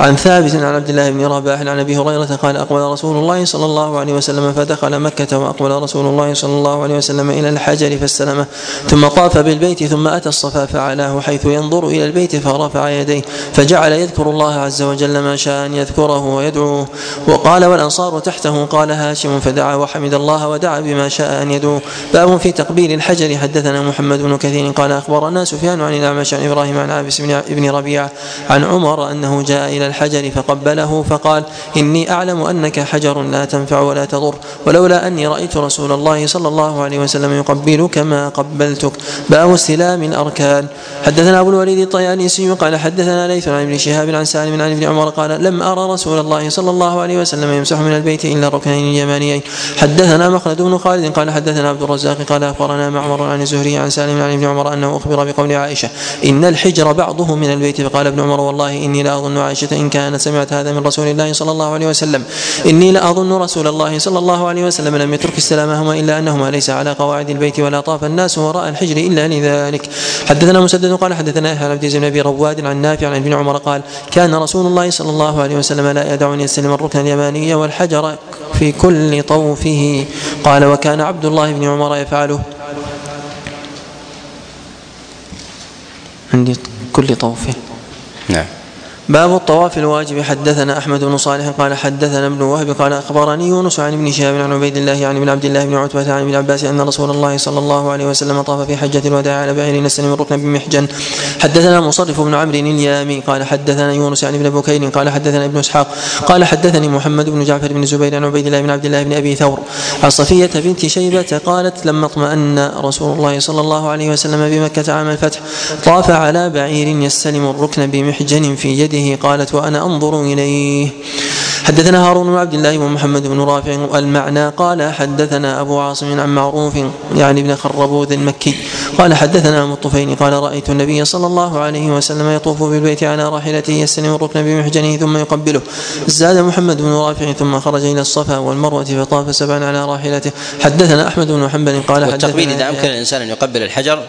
عن ثابت عن عبد الله بن رباح عن أبي هريرة قال أقبل رسول الله صلى الله عليه وسلم فدخل مكة وأقبل رسول الله صلى الله عليه وسلم إلى الحجر فاستلمه ثم طاف بالبيت ثم أتى الصفا فعلاه حيث ينظر إلى البيت فرفع يديه فجعل يذكر الله عز وجل ما شاء أن يذكره ويدعوه وقال والأنصار تحته قال هاشم فدعا وحمد الله ودعا بما شاء أن يدعو باب في تقبيل الحجر حدثنا محمد بن كثير قال أخبرنا سفيان عن الأعمش عن إبراهيم عن عابس بن ربيعة عن عمر أنه جاء إلى الحجر فقبله فقال إني أعلم أنك حجر لا تنفع ولا تضر ولولا أني رأيت رسول الله صلى الله عليه وسلم يقبلك ما قبلتك. باب استلام الأركان. حدثنا أبو الوليد الطيالسي قال حدثنا ليث عن ابن شهاب عن سالم عن ابن عمر قال لم أرى رسول الله صلى الله عليه وسلم يمسح من البيت إلا الركنين اليمانيين حدثنا مخلد بن خالد قال حدثنا عبد الرزاق قال أخبرنا معمر عن الزهري عن سالم عن ابن عمر أنه أخبر بقول عائشة إن الحجر بعضه من البيت. فقال ابن عمر والله إني لا أظن عائشة إن كانت سمعت هذا من رسول الله صلى الله عليه وسلم. إني لأظن رسول الله صلى الله عليه وسلم لم يترك استلامهما إلا أنهما ليس على قواعد البيت ولا طاف الناس وراء الحجر إلا لذلك. حدثنا مسدد قال حدثنا يحيى عبد بن أبي رواد عن نافع عن ابن عمر قال كان رسول الله صلى الله عليه وسلم لا يدعني يستلم الركن اليماني والحجر في كل طوفه. قال وكان عبد الله بن عمر يفعله. عندي كل طوفه. نعم. باب الطواف الواجب. حدثنا أحمد بن صالح قال حدثنا ابن وهب قال أخبرني يونس عن ابن شهاب عن عبيد الله عن ابن عبد الله بن عتبة عن ابن عباس أن رسول الله صلى الله عليه وسلم طاف في حجة الوداع على بعير نستلم الركن بمحجن. حدثنا مصرف بن عمرو اليامي قال حدثنا يونس عن ابن بكير قال حدثنا ابن إسحاق قال حدثني محمد بن جعفر بن زبير عن عبيد الله بن عبد الله بن أبي ثور. عن صفية بنت شيبة قالت لما اطمأن رسول الله صلى الله عليه وسلم بمكة عام الفتح طاف على بعير يستلم الركن بمحجن في يده قالت وأنا أنظر إليه. حدثنا هارون بن عبد الله ومحمد بن رافع المعنى قال حدثنا أبو عاصم عن معروف يعني ابن خربوذ المكي قال حدثنا أبو الطفيل قال رأيت النبي صلى الله عليه وسلم يطوف بالبيت على راحلته يستلم الركن بمحجنه ثم يقبله. زاد محمد بن رافع ثم خرج إلى الصفا والمروة فطاف سبعا على راحلته. حدثنا أحمد بن حنبل قال والتقبيل إذا أمكن الإنسان أن يقبل الحجر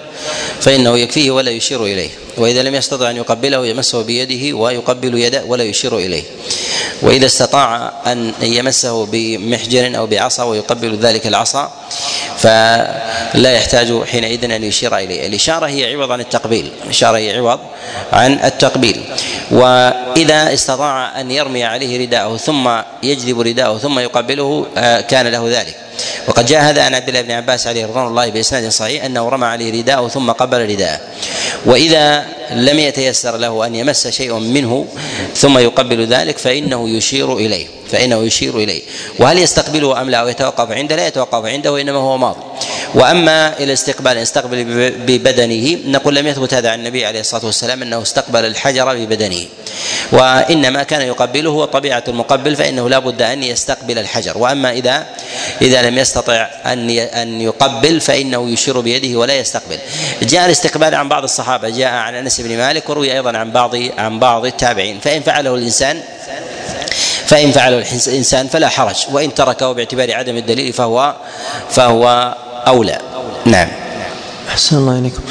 فإنه يكفيه ولا يشير إليه وإذا لم يستطع أن يقبله يمسه بيده ويقبل يده ولا يشير إليه. وإذا استطاع أن يمسه بمحجر أو بعصا ويقبل ذلك العصا فلا يحتاج حينئذ أن يشير إليه. الإشارة هي عوض عن التقبيل. الإشارة هي عوض عن التقبيل. وإذا استطاع أن يرمي عليه رداءه ثم يجذب رداءه ثم يقبله آه، كان له ذلك. وقد جاء هذا عن عبد الله بن عباس عليه رضوان الله بإسناد صحيح أنه رمى عليه رداءه ثم قبل رداءه. وإذا لم يتيسر له أن يمس شيء منه ثم يقبل ذلك فإنه يشير إليه. فإنه يشير إليه. وهل يستقبله أم لا؟ أو يتوقف عنده؟ لا يتوقف عنده وإنما هو ماض وأما إلى استقبال يستقبل ببدنه نقول لم يثبت هذا عن النبي عليه الصلاة والسلام أنه استقبل الحجر ببدنه. وإنما كان يقبله وطبيعه المقبل فإنه لا بد أن يستقبل الحجر. وأما إذا إذا لم يستطع أن أن يقبل فإنه يشير بيده ولا يستقبل. جاء الاستقبال عن بعض الصحابة. جاء عن أنس بن مالك وروي أيضا عن بعض عن بعض التابعين. فإن فعله الإنسان فإن فعله الإنسان فلا حرج وإن تركه باعتبار عدم الدليل فهو فهو أولى. نعم. أحسن الله إليكم.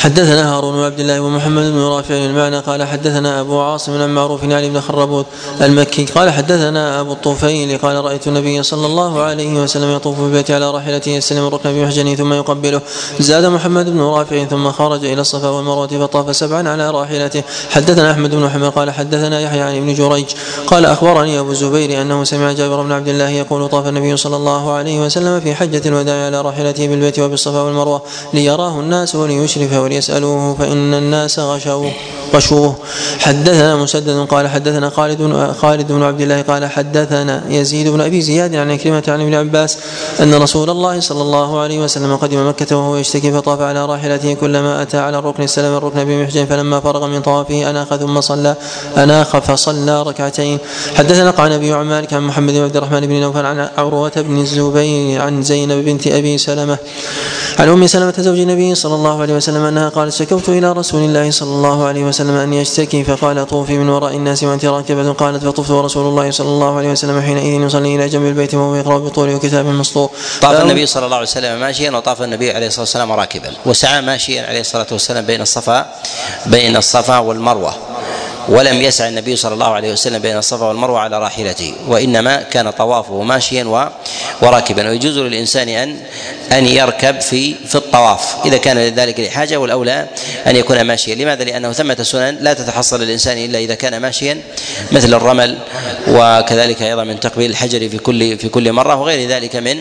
حدثنا هارون بن عبد الله ومحمد بن رافع المعنى قال حدثنا أبو عاصم عن معروف يعني بن خربوت المكي قال حدثنا أبو الطفيل قال رأيت النبي صلى الله عليه وسلم يطوف بالبيت على راحلته يستلم الركن بمحجنه ثم يقبله. زاد محمد بن رافع ثم خرج إلى الصفا والمروة فطاف سبعا على راحلته. حدثنا أحمد بن محمد قال حدثنا يحيى عن ابن جريج قال أخبرني أبو الزبير أنه سمع جابر بن عبد الله يقول طاف النبي صلى الله عليه وسلم في حجة الوداع على راحلته بالبيت وبالصفا والمروة ليراه الناس وليشرف وليسألوه فإن الناس غشوا غشوه حدثنا مسدد قال حدثنا خالد خالد بن عبد الله قال حدثنا يزيد بن أبي زياد عن كلمة عن ابن عباس أن رسول الله صلى الله عليه وسلم قدم مكة وهو يشتكي فطاف على راحلته كلما أتى على الركن استلم الركن بمحجن فلما فرغ من طوافه أناخ ثم صلى أناخ فصلى ركعتين. حدثنا قال ابي عن مالك عن محمد بن عبد الرحمن بن نوفل عن عروة بن الزبير عن زينب بنت أبي سلمة. عن أم سلمة زوج النبي صلى الله عليه وسلم أنها قالت شكوت إلى رسول الله صلى الله عليه وسلم أن يشتكي فقال طوفي من وراء الناس وأنت راكبة قالت فطفت ورسول الله صلى الله عليه وسلم حينئذ يصلي إلى جنب البيت وهو يقرأ بطول وكتاب مسطور. طاف النبي صلى الله عليه وسلم ماشيا وطاف النبي عليه الصلاة والسلام راكبا. وسعى ماشيا عليه الصلاة والسلام بين الصفا بين الصفا والمروة. ولم يسع النبي صلى الله عليه وسلم بين الصفا والمروة على راحلته وإنما كان طوافه ماشيا وراكبا. ويجوز للإنسان ان أن يركب في في الطواف إذا كان ذلك لحاجة والأولى أن يكون ماشيا. لماذا؟ لأنه ثمة سنن لا تتحصل للإنسان إلا إذا كان ماشيا مثل الرمل وكذلك أيضا من تقبيل الحجر في كل في كل مرة وغير ذلك من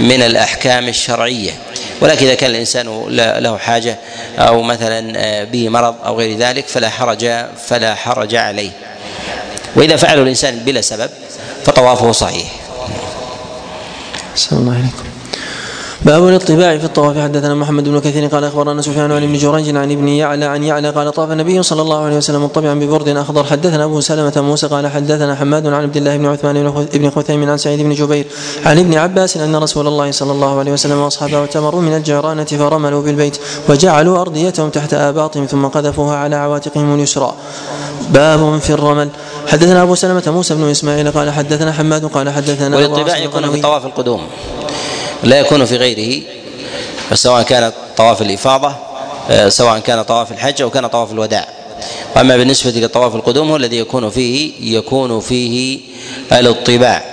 من الأحكام الشرعية. ولكن إذا كان الإنسان له حاجة أو مثلا به مرض أو غير ذلك فلا حرج فلا حرج عليه. وإذا فعله الإنسان بلا سبب فطوافه صحيح. الله عليكم. باب الاطباع في الطواف. حدثنا محمد بن كثير قال أخبرنا سفيان عن ابن جريج عن ابن يعلى عن يعلى قال طاف النبي صلى الله عليه وسلم مطبعا ببرد أخضر. حدثنا أبو سلمة موسى قال حدثنا حماد عن عبد الله بن عثمان بن خثيم عن سعيد بن جبير عن ابن عباس أن رسول الله صلى الله عليه وسلم وأصحابه تمروا من الجيرانة فرملوا بالبيت وجعلوا أرضيتهم تحت آباطهم ثم قذفوها على عواتقهم اليسرى. باب في الرمل. حدثنا أبو سلمة موسى بن إسماعيل قال حدثنا حماد قال حدثنا والاطباع يكون في طواف القدوم. لا يكون في غيره سواء كان طواف الإفاضة آه، سواء كان طواف الحج أو كان طواف الوداع وأما بالنسبة لطواف القدوم هو الذي يكون فيه يكون فيه الإطباع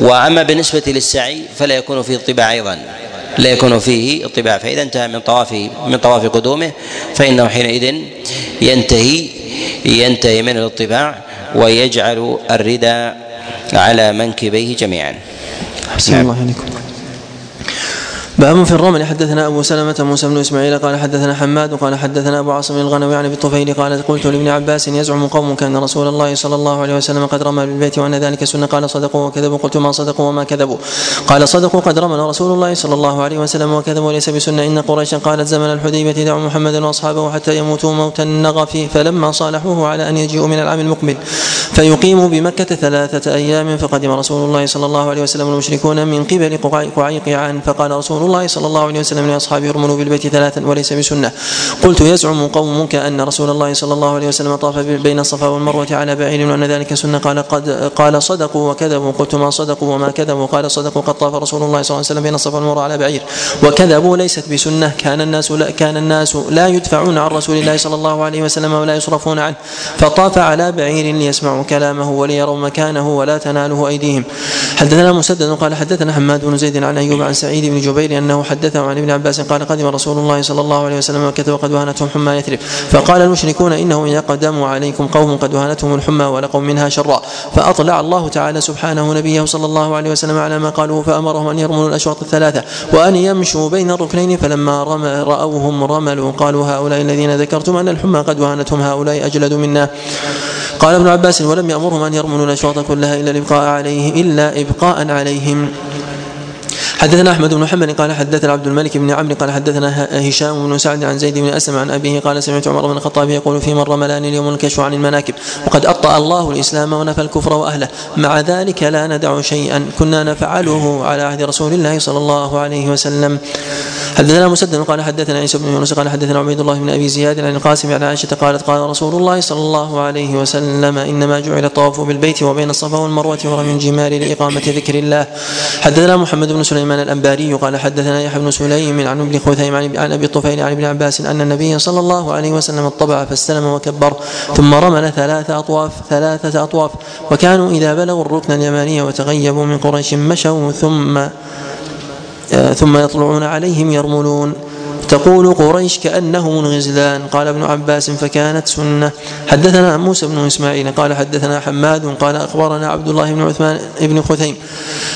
وأما بالنسبة للسعي فلا يكون فيه اطباع أيضا لا يكون فيه اطباع فإذا انتهى من طواف من طواف قدومه فإنه حينئذ ينتهي ينتهي من الإطباع ويجعل الردى على منكبيه جميعا. نعم. الله عليكم. باب في الرمل. حدثنا أبو سلمة موسى بن إسماعيل قال حدثنا حماد قال حدثنا أبو عاصم الغنوي عن ابي الطفيل قال قلت لابن عباس يزعم قوم كان رسول الله صلى الله عليه وسلم قد رمى بالبيت وأن ذلك سنة. قال صدقوا وكذبوا. قلت ما صدقوا وما كذبوا. قال صدقوا قد رمى رسول الله صلى الله عليه وسلم وكذبوا وليس بسنة. إن قريشا قالت زمن الحديبيه دعوا محمدا وأصحابه حتى يموتوا موت النغف فلما صالحوه على أن يجيئوا من العام المقبل فيقيموا بمكة ثلاثة أيام. فقدم رسول الله صلى الله عليه وسلم المشركون من قبل قعيقعان. فقال رسول الله صلى الله عليه وسلم لاصحابه يرملوا بالبيت ثلاثا وليس بسنة. قلت يزعم قومك أن رسول الله صلى الله عليه وسلم طاف بين الصفا والمروة على بعير وأن ذلك سنة. قال قد قال صدقوا وكذبوا. قلت ما صدقوا وما كذبوا. قال صدقوا قد طاف رسول الله صلى الله عليه وسلم بين الصفا والمروة على بعير. وكذبوا ليست بسنة. كان الناس لا كان الناس لا يدفعون عن رسول الله صلى الله عليه وسلم ولا يصرفون عنه. فطاف على بعير ليسمعوا كلامه وليروا مكانه ولا تناله أيديهم. حدثنا مسدد قال حدثنا حماد بن زيد عن أيوب عن سعيد بن جبير أنه حدثه عن ابن عباس قال قدم رسول الله صلى الله عليه وسلم مكة وقد وهنتهم حمى يثرب. فقال المشركون إنه يقدم عليكم قوم قد وهنتهم الحمى ولقوا منها شرا. فأطلع الله تعالى سبحانه نبيه صلى الله عليه وسلم على ما قالوا فأمرهم أن يرملوا الأشواط الثلاثة وأن يمشوا بين الركنين. فلما رمى رأوهم رملوا قالوا هؤلاء الذين ذكرتم أن الحمى قد وهنتهم هؤلاء أجلد منا. قال ابن عباس ولم يأمرهم أن يرملوا الأشواط كلها إلا الإبقاء عليه إلا إبقاء عليهم. حدثنا أحمد بن محمد قال حدثنا عبد الملك بن عمرو قال حدثنا هشام بن سعد عن زيد بن أسلم عن أبيه قال سمعت عمر بن الخطاب يقول في من رملان اليوم الكشف عن المناكب وقد اطأ الله الإسلام ونفى الكفر وأهله. مع ذلك لا ندع شيئا. كنا نفعله على عهد رسول الله صلى الله عليه وسلم. حدثنا مسدد قال حدثنا عيسى بن يونس قال حدثنا عبيد الله بن أبي زياد عن القاسم عن عائشة قالت قال رسول الله صلى الله عليه وسلم إنما جعل الطواف بالبيت وبين الصفا والمروة ورمي الجمال لإقامة ذكر الله. حدثنا محمد بن سليمان الأنباري قال حدثنا يحيى بن سليم عن ابن خثيم عن أبي الطفيل عن ابن عباس أن النبي صلى الله عليه وسلم اطبع فاستلم وكبر ثم رمل ثلاث اطواف ثلاثة أطواف وكانوا إذا بلغوا الركن اليماني وتغيبوا من قريش مشوا ثم آه، ثم يطلعون عليهم يرملون. تقول قريش كأنهم الغزلان. قال ابن عباس فكانت سنة. حدثنا موسى بن إسماعيل قال حدثنا حماد قال أخبرنا عبد الله بن عثمان بن خثيم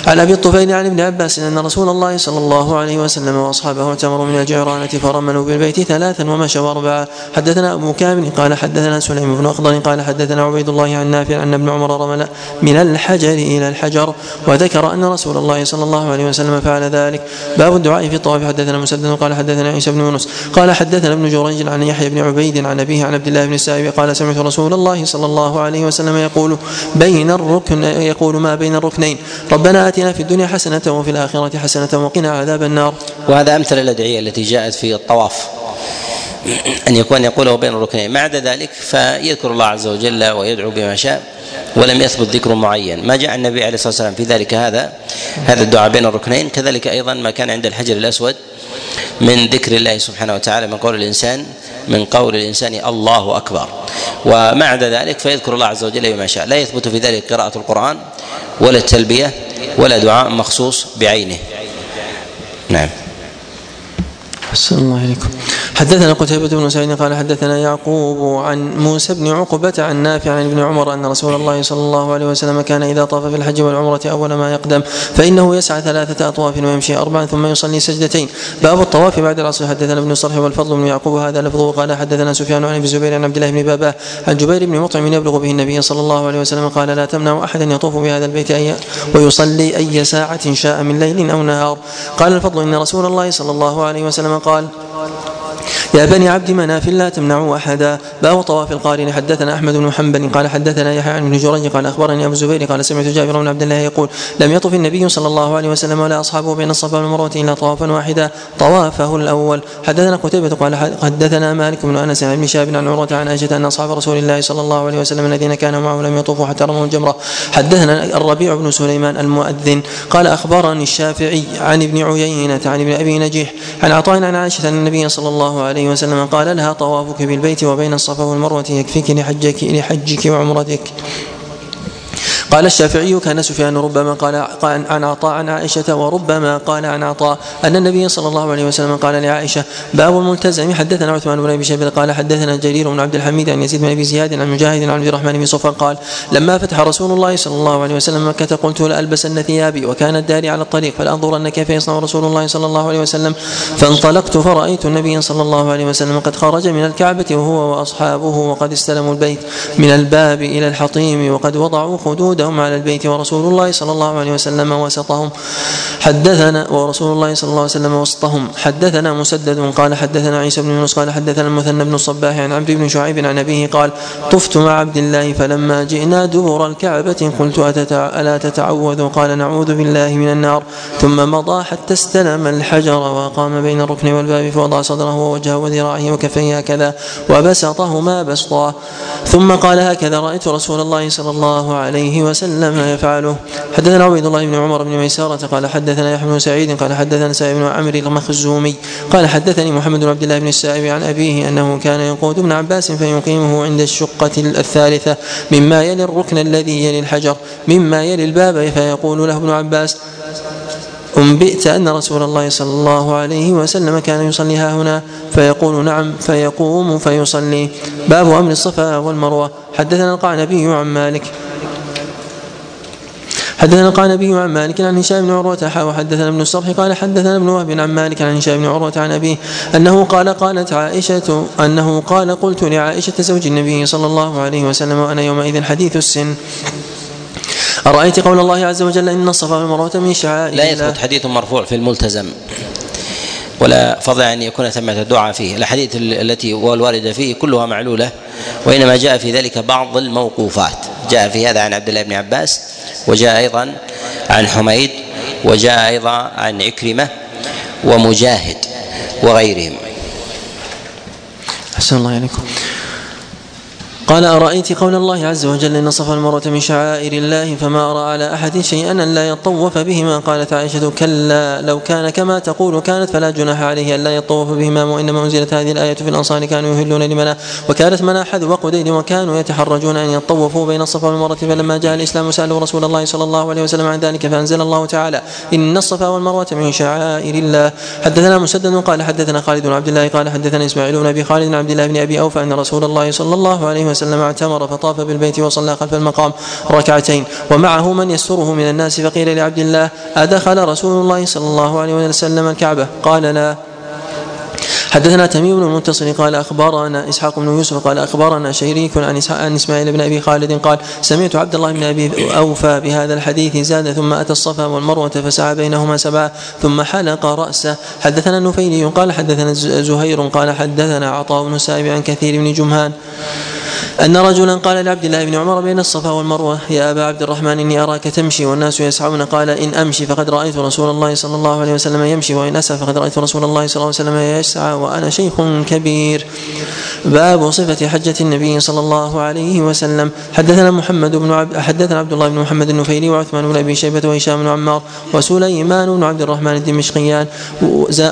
عن أبي الطفيل عن ابن عباس أن رسول الله صلى الله عليه وسلم وأصحابه اعتمروا من الجيرانة فرملوا بالبيت ثلاثا ومشوا أربعة. حدثنا أبو كامل قال حدثنا سليم بن أخضر قال حدثنا عبيد الله عن نافع أن ابن عمر رمل من الحجر إلى الحجر وذكر أن رسول الله صلى الله عليه وسلم فعل ذلك. باب الدعاء في الطواف. حدثنا مسدد قال حدثنا عيسى بن يونس. قال حدثنا ابن جريج عن يحيى بن عبيد عن أبيه عن عبد الله بن السائب قال سمعت رسول الله صلى الله عليه وسلم يقول بين الركن يقول ما بين الركنين. ربنا آتنا في الدنيا حسنة وفي الآخرة حسنة وقنا عذاب النار. وهذا أمثل الأدعية التي جاءت في الطواف. أن يكون يقوله بين الركنين. ما عدا ذلك فيذكر الله عز وجل ويدعو بما شاء ولم يثبت ذكر معين. ما جاء النبي عليه الصلاة والسلام في ذلك هذا هذا الدعاء بين الركنين. كذلك أيضا ما كان عند الحجر الأسود من ذكر الله سبحانه وتعالى من قول الإنسان من قول الإنسان الله أكبر. وما عدا ذلك فيذكر الله عز وجل بما شاء. لا يثبت في ذلك قراءة القرآن ولا التلبية ولا دعاء مخصوص بعينه. نعم. أحسن الله حدثنا قتيبة بن سعيد قال حدثنا يعقوب عن موسى بن عقبة عن نافع عن ابن عمر أن رسول الله صلى الله عليه وسلم كان إذا طاف في الحج والعمرة أول ما يقدم فإنه يسعى ثلاثة أطواف ويمشي أربعا ثم يصلي سجدتين. باب الطواف بعد العصر. حدثنا ابن الصرح والفضل بن يعقوب. هذا لفظه. قال حدثنا سفيان عن ابن زبير عن عبد الله بن باباه عن جبير بن مطعم يبلغ به النبي صلى الله عليه وسلم قال لا تمنع أحدا يطوف بهذا البيت أي ويصلي أي ساعة شاء من ليل أو نهار. قال الفضل إن رسول الله صلى الله عليه وسلم قال يا بني عبد مناف لا تمنعوا أحدا. باب طواف القارن. حدثنا أحمد بن حنبل قال حدثنا يحيى عن ابن جريج قال أخبرني أبو الزبير قال سمعت جابر بن عبد الله يقول لم يطف النبي صلى الله عليه وسلم ولا أصحابه بين الصفا والمروة إلا طوافا واحدا. طوافه الأول. حدثنا قتيبة قال حدثنا مالك بن أنس عن ابن عن عروة عن عائشة أن أصحاب رسول الله صلى الله عليه وسلم الذين كانوا معه لم يطوفوا حتى رموا الجمرة. حدثنا الربيع بن سليمان المؤذن قال أخبرني الشافعي عن ابن عيينة عن ابن أبي نجيح عن عطاء عن عائشة أن النبي صلى الله عليه وسلم قال لها طوافك بالبيت وبين الصفا والمروة يكفيك لحجك لحجك وعمرتك. قال الشافعي كان سفيان ربما قال عن عطاء عن عائشة وربما قال عن عطاء أن النبي صلى الله عليه وسلم قال لعائشة باب الملتزم حدثنا عثمان بن أبي شيبة قال حدثنا جرير بن عبد الحميد عن يزيد بن أبي زياد عن مجاهد عن عبد الرحمن بن صفر قال لما فتح رسول الله صلى الله عليه وسلم مكة قلت لألبسن ثيابي وكانت داري على الطريق فلأنظرن كيف يصنع رسول الله صلى الله عليه وسلم. فانطلقت فرأيت النبي صلى الله عليه وسلم قد خرج من الكعبة وهو وأصحابه وقد استلموا البيت من الباب إلى الحطيم وقد وضعوا خدود وجودهم على البيت ورسول الله صلى الله عليه وسلم وسطهم. حدثنا ورسول الله صلى الله عليه وسلم وسطهم. حدثنا مسدد قال حدثنا عيسى بن يونس قال حدثنا المثنى بن الصباح عن عبد بن شعيب عن أبيه قال طفت مع عبد الله فلما جئنا دبر الكعبة قلت ألا تتعوذ؟ قال نعوذ بالله من النار. ثم مضى حتى استلم الحجر وقام بين الركن والباب فوضع صدره ووجهه وذراعه وكفيه هكذا وبسطهما بسطا. ثم قال هكذا رأيت رسول الله صلى الله عليه وسلم وسلم يفعله. حدثنا عبيد الله بن عمر بن ميسارة قال حدثنا يحيى بن سعيد قال حدثنا سعيد بن عمرو المخزومي قال حدثني محمد بن عبد الله بن السائب عن أبيه أنه كان يقود ابن عباس فيقيمه عند الشقة الثالثة مما يلي الركن الذي يلي الحجر مما يلي الباب فيقول له ابن عباس أنبئت أن رسول الله صلى الله عليه وسلم كان يصلي ها هنا فيقول نعم فيقوم فيصلي. باب أمر الصفا والمروة. حدثنا القعنبي عن مالك. حدثنا قال النبي عن مالك عن هشام بن عروة وحدثنا ابن الصرح قال حدثنا ابن وهب عن مالك عن هشام بن عروة عن أبيه أنه قال قالت عائشة أنه قال قلت لعائشة زوج النبي صلى الله عليه وسلم وأنا يومئذ حديث السن. أرأيت قول الله عز وجل إن الصفا والمروة من شعائر لا يثبت حديث مرفوع في الملتزم. ولا فضل أن يكون ثمة الدعاء فيه. الأحاديث التي والواردة فيه كلها معلولة وإنما جاء في ذلك بعض الموقوفات. جاء في هذا عن عبد الله بن عباس وجاء أيضا عن حميد وجاء أيضا عن عكرمة ومجاهد وغيرهم. أحسن الله عليكم قال أرأيت قول الله عز وجل إن الصفا والمروة من شعائر الله فما أرى على أحد شيئا أن لا يطوف بهما. قالت عائشة كلا لو كان كما تقول كانت فلا جناح عليه أن لا يطوف بهما وإنما أنزلت هذه الآية في الأنصار كانوا يهلون لمنا وكانت منا حذو وكانوا يتحرجون أن يطوفوا بين الصفا والمروة فلما جاء الإسلام سألوا رسول الله صلى الله عليه وسلم عن ذلك فأنزل الله تعالى إن الصفا والمروة من شعائر الله. حدثنا مسدد قال حدثنا خالد بن عبد الله قال حدثنا إسماعيل بن أبي خالد بن عبد الله بن أبي أوفى أن رسول الله صلى الله عليه وسلم وسلم اعتمر فطاف بالبيت وصلى خلف المقام ركعتين. ومعه من يستره من الناس فقيل لعبد الله أدخل رسول الله صلى الله عليه وسلم الكعبة؟ قال لا. حدثنا تميم بن المنتصر قال أخبرنا إسحاق بن يوسف قال أخبرنا شريك عن عن إسماعيل بن أبي خالد قال سمعت عبد الله بن أبي أوفى بهذا الحديث زاد ثم أتى الصفا والمروة فسعى بينهما سبعه ثم حلق رأسه. حدثنا النفيلي قال حدثنا زهير قال حدثنا عطاء بن سائب عن كثير بن جمهان. أن رجلا قال لعبد الله بن عمر بين الصفا والمروة يا أبا عبد الرحمن إني أراك تمشي والناس يسعون. قال إن أمشي فقد رأيت رسول الله صلى الله عليه وسلم يمشي وإن أسعى فقد رأيت رسول الله صلى الله عليه وسلم يسعى وأنا شيخ كبير. باب صفة حجة النبي صلى الله عليه وسلم. حدثنا محمد بن عبد حدثنا عبد الله بن محمد النفيلي وعثمان بن أبي شيبة وهشام بن عمار وسليمان بن عبد الرحمن الدمشقيان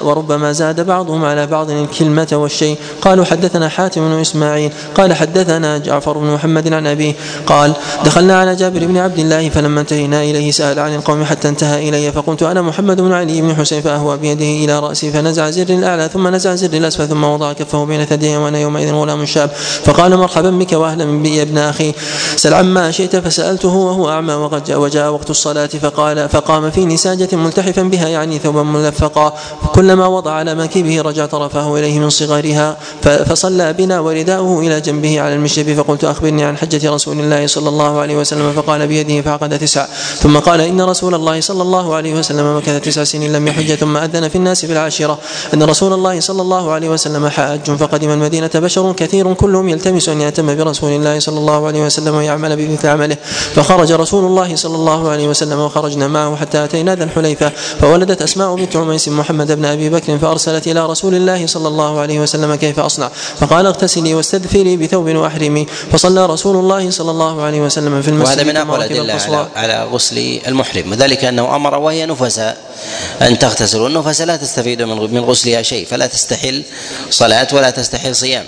وربما زاد بعضهم على بعض الكلمة والشيء. قالوا حدثنا حاتم بن إسماعيل. قال حدثنا حدثنا جعفر بن محمد عن أبيه قال دخلنا على جابر بن عبد الله فلما انتهينا إليه سأل عن القوم حتى انتهى إلي فقلت أنا محمد بن علي بن حسين فأهوى بيده إلى رأسي فنزع زر الأعلى ثم نزع زر الأسفل ثم وضع كفه بين ثديه وأنا يومئذ غلام شاب. فقال مرحبا بك وأهلا بي يا ابن أخي. سل عما شئت؟ فسألته وهو أعمى وقد جاء وجاء وقت الصلاة فقال فقام في نساجة ملتحفا بها يعني ثوبا ملفقا كلما وضع على منكبه رجع طرفه إليه من صغرها فصلى بنا ورداؤه إلى جنبه على المشرب فقلت أخبرني عن حجة رسول الله صلى الله عليه وسلم فقال بيده فعقد تسع ثم قال إن رسول الله صلى الله عليه وسلم مكث تسع سنين لم يحج ثم أذن في الناس في العاشرة أن رسول الله صلى الله عليه وسلم حاج فقدم المدينة بشر كثير كلهم يلتمس أن يأتم برسول الله صلى الله عليه وسلم ويعمل بمثل عمله. فخرج رسول الله صلى الله عليه وسلم وخرجنا معه حتى أتينا ذا الحليفة. فولدت أسماء بنت عميس محمد بن أبي بكر فأرسلت إلى رسول الله صلى الله عليه وسلم كيف أصنع. فقال اغتسلي واستدفري بثوب واحرمي فصلى رسول الله صلى الله عليه وسلم في المسجد وهذا من أقوى الأدلة على, على غسل المحرم. وذلك أنه أمر وهي نفساء أن تغتسل. والنفس لا تستفيد من غسلها شيء فلا تستحل صلاة ولا تستحل صيام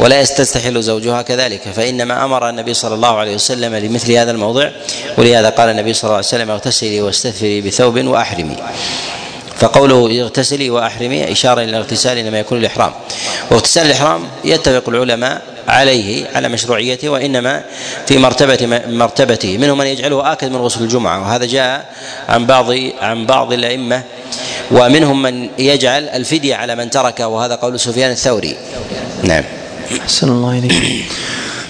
ولا يستستحل زوجها كذلك. فإنما أمر النبي صلى الله عليه وسلم لمثل هذا الموضع. ولهذا قال النبي صلى الله عليه وسلم اغتسلي واستثفري بثوب وأحرمي. فقوله اغتسلي وأحرمي إشارة إلى الاغتسال إنما يكون الاحرام واغتسال الإحرام يتفق العلماء عليه على مشروعيته وإنما في مرتبة مرتبته. منهم من يجعله آكد من غسل الجمعة وهذا جاء عن بعض عن بعض الأئمة ومنهم من يجعل الفدية على من تركه وهذا قول سفيان الثوري. نعم. أحسن الله إليك.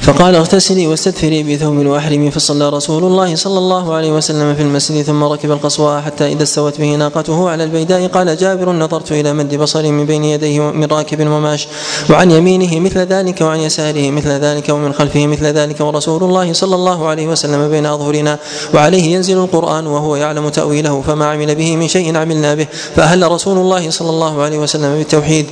فقال اغتسلي واستدفري بثوب واحرمي فصلى رسول الله صلى الله عليه وسلم في المسجد ثم ركب القصواء حتى إذا استوت به ناقته على البيداء قال جابر نظرت إلى مد بصري من بين يديه من راكب وماش وعن يمينه مثل ذلك وعن يساره مثل ذلك ومن خلفه مثل ذلك ورسول الله صلى الله عليه وسلم بين أظهرنا وعليه ينزل القرآن وهو يعلم تأويله فما عمل به من شيء عملنا به فأهل رسول الله صلى الله عليه وسلم بالتوحيد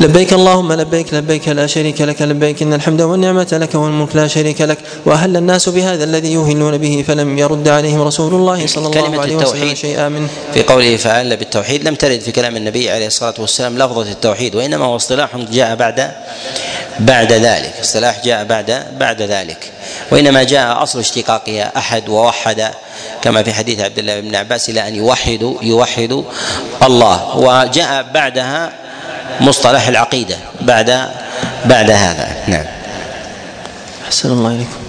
لبيك اللهم لبيك لبيك لا شريك لك لبيك إن الحمد والنعمة لك والملك لا شريك لك وأهل الناس بهذا الذي يوهلون به فلم يرد عليهم رسول الله صلى الله عليه وسلم شيئا منه في قوله فأهل بالتوحيد لم ترد في كلام النبي عليه الصلاة والسلام لفظة التوحيد وإنما هو اصطلاح جاء بعد بعد ذلك اصطلاح جاء بعد بعد ذلك. وإنما جاء أصل اشتقاقها أحد ووحد كما في حديث عبد الله بن عباس إلى أن يوحدوا يوحدوا الله. وجاء بعدها مصطلح العقيدة بعد بعد هذا. نعم. أحسن الله إليكم.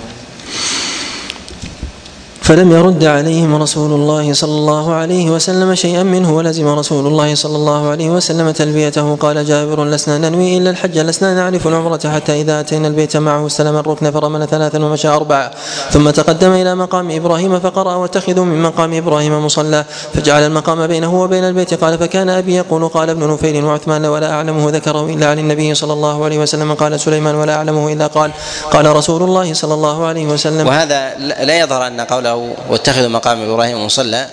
فلم يرد عليهم رسول الله صلى الله عليه وسلم شيئا منه ولزم رسول الله صلى الله عليه وسلم تلبيته. قال جابر لسنا ننوي إلا الحج لسنا نعرف العمرة حتى إذا أتينا البيت معه. استلم الركن فرمل ثلاثا ومشى أربعة. ثم تقدم إلى مقام إبراهيم فقرأ واتخذوا من مقام إبراهيم مصلى. فجعل المقام بينه وبين البيت. قال فكان أبي يقول قال ابن نفيل وعثمان ولا أعلمه ذكره إلا عن النبي صلى الله عليه وسلم. قال سليمان ولا أعلمه إلا قال. قال رسول الله صلى الله عليه وسلم وهذا لا يظهر أن قوله واتخذوا مقام إبراهيم مصلى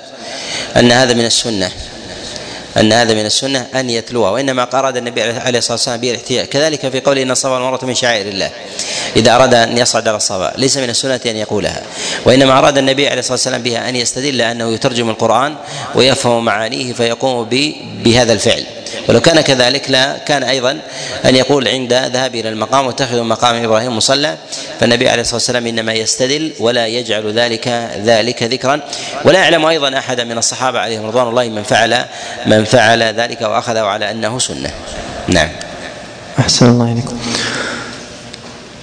أن هذا من السنة أن هذا من السنة أن يتلوها وإنما أراد النبي عليه الصلاة والسلام به الاحتياء. كذلك في قوله إن الصفا والمروة من شعائر الله إذا أراد أن يصعد على الصفا ليس من السنة أن يقولها. وإنما أراد النبي عليه الصلاة والسلام بها أن يستدل انه يترجم القرآن ويفهم معانيه فيقوم بهذا الفعل. ولو كان كذلك لا كان أيضا أن يقول عند ذهاب إلى المقام واتخذوا مقام إبراهيم مصلى فالنبي عليه الصلاة والسلام إنما يستدل ولا يجعل ذلك ذلك ذكرا. ولا يعلم أيضا احدا من الصحابة عليهم رضوان الله من فعل من فعل ذلك وأخذه على أنه سنة. نعم. أحسن الله إليكم.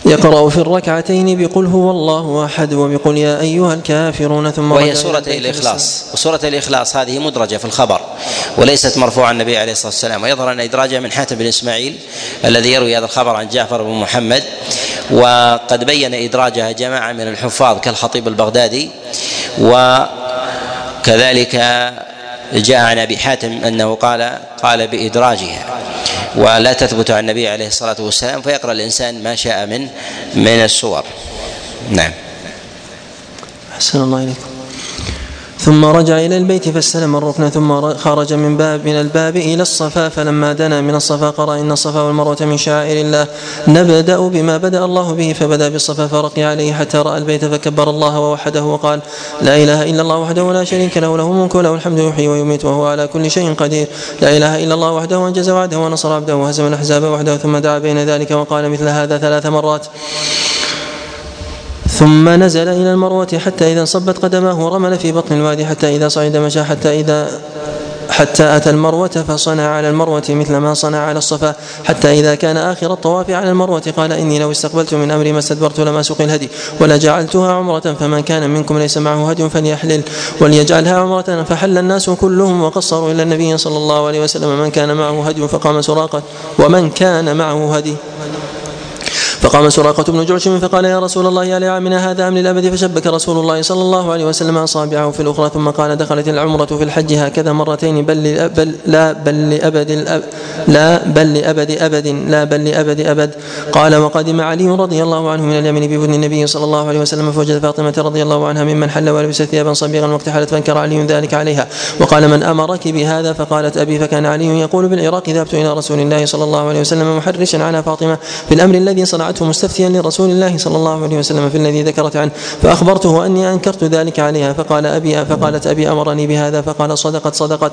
يقرأ في الركعتين بقل هو الله أحد وبقل يا أيها الكافرون ثم وهي سورة الإخلاص. وسورة الإخلاص هذه مدرجة في الخبر وليست مرفوعة النبي عليه الصلاة والسلام. ويظهر أن إدراجها من حاتم بن إسماعيل الذي يروي هذا الخبر عن جعفر بن محمد. وقد بين إدراجها جماعة من الحفاظ كالخطيب البغدادي. وكذلك جاء عن أبي حاتم أنه قال قال بإدراجها. ولا تثبت عن النبي عليه الصلاة والسلام فيقرأ الإنسان ما شاء من من السور. نعم. أحسن الله إليكم. ثم رجع إلى البيت فاستلم الركن ثم خرج من باب من الباب إلى الصفا فلما دنا من الصفا قرأ إن الصفا والمروة من شعائر الله. نبدأ بما بدأ الله به فبدأ بالصفا فرقي عليه حتى رأى البيت فكبر الله ووحده وقال لا إله إلا الله وحده لا شريك له له الملك وله الحمد يحيي ويميت وهو على كل شيء قدير. لا إله إلا الله وحده أنجز وعده ونصر عبده وهزم الأحزاب وحده ثم دعا بين ذلك وقال مثل هذا ثلاث مرات ثم نزل إلى المروة حتى إذا انصبت قدماه رمل في بطن الوادي حتى إذا صعد مشى حتى إذا حتى أتى المروة فصنع على المروة مثل ما صنع على الصفا. حتى إذا كان آخر الطواف على المروة قال إني لو استقبلت من أمري ما استدبرت لما سوق الهدي ولجعلتها عمرة فمن كان منكم ليس معه هدي فليحلل. وليجعلها عمرة فحل الناس كلهم وقصروا إلى النبي صلى الله عليه وسلم من كان معه هدي فقام سراقة ومن كان معه هدي. فقام سراقة بن جعشم فقال يا رسول الله يا لعامنا هذا أم للأبد؟ فشبك رسول الله صلى الله عليه وسلم أصابعه في الأخرى ثم قال دخلت العمرة في الحج هكذا مرتين بل, بل لا بل لأبد لا بل لأبد أبد لا بل لأبد أبد. قال وقدم علي رضي الله عنه من اليمن ببدن النبي صلى الله عليه وسلم فوجد فاطمة رضي الله عنها ممن حل ولبست ثيابا صبيغا وقت حلت فانكر علي ذلك عليها. وقال من أمرك بهذا؟ فقالت أبي فكان علي يقول بالعراق ذهبت إلى رسول الله صلى الله عليه وسلم محرشا على فاطمة في الأمر الذي صنعته مستفتيا لرسول الله صلى الله عليه وسلم في الذي ذكرت عنه فأخبرته أني أنكرت ذلك عليها فقال أبي فقالت أبي أمرني بهذا فقال صدقت صدقت.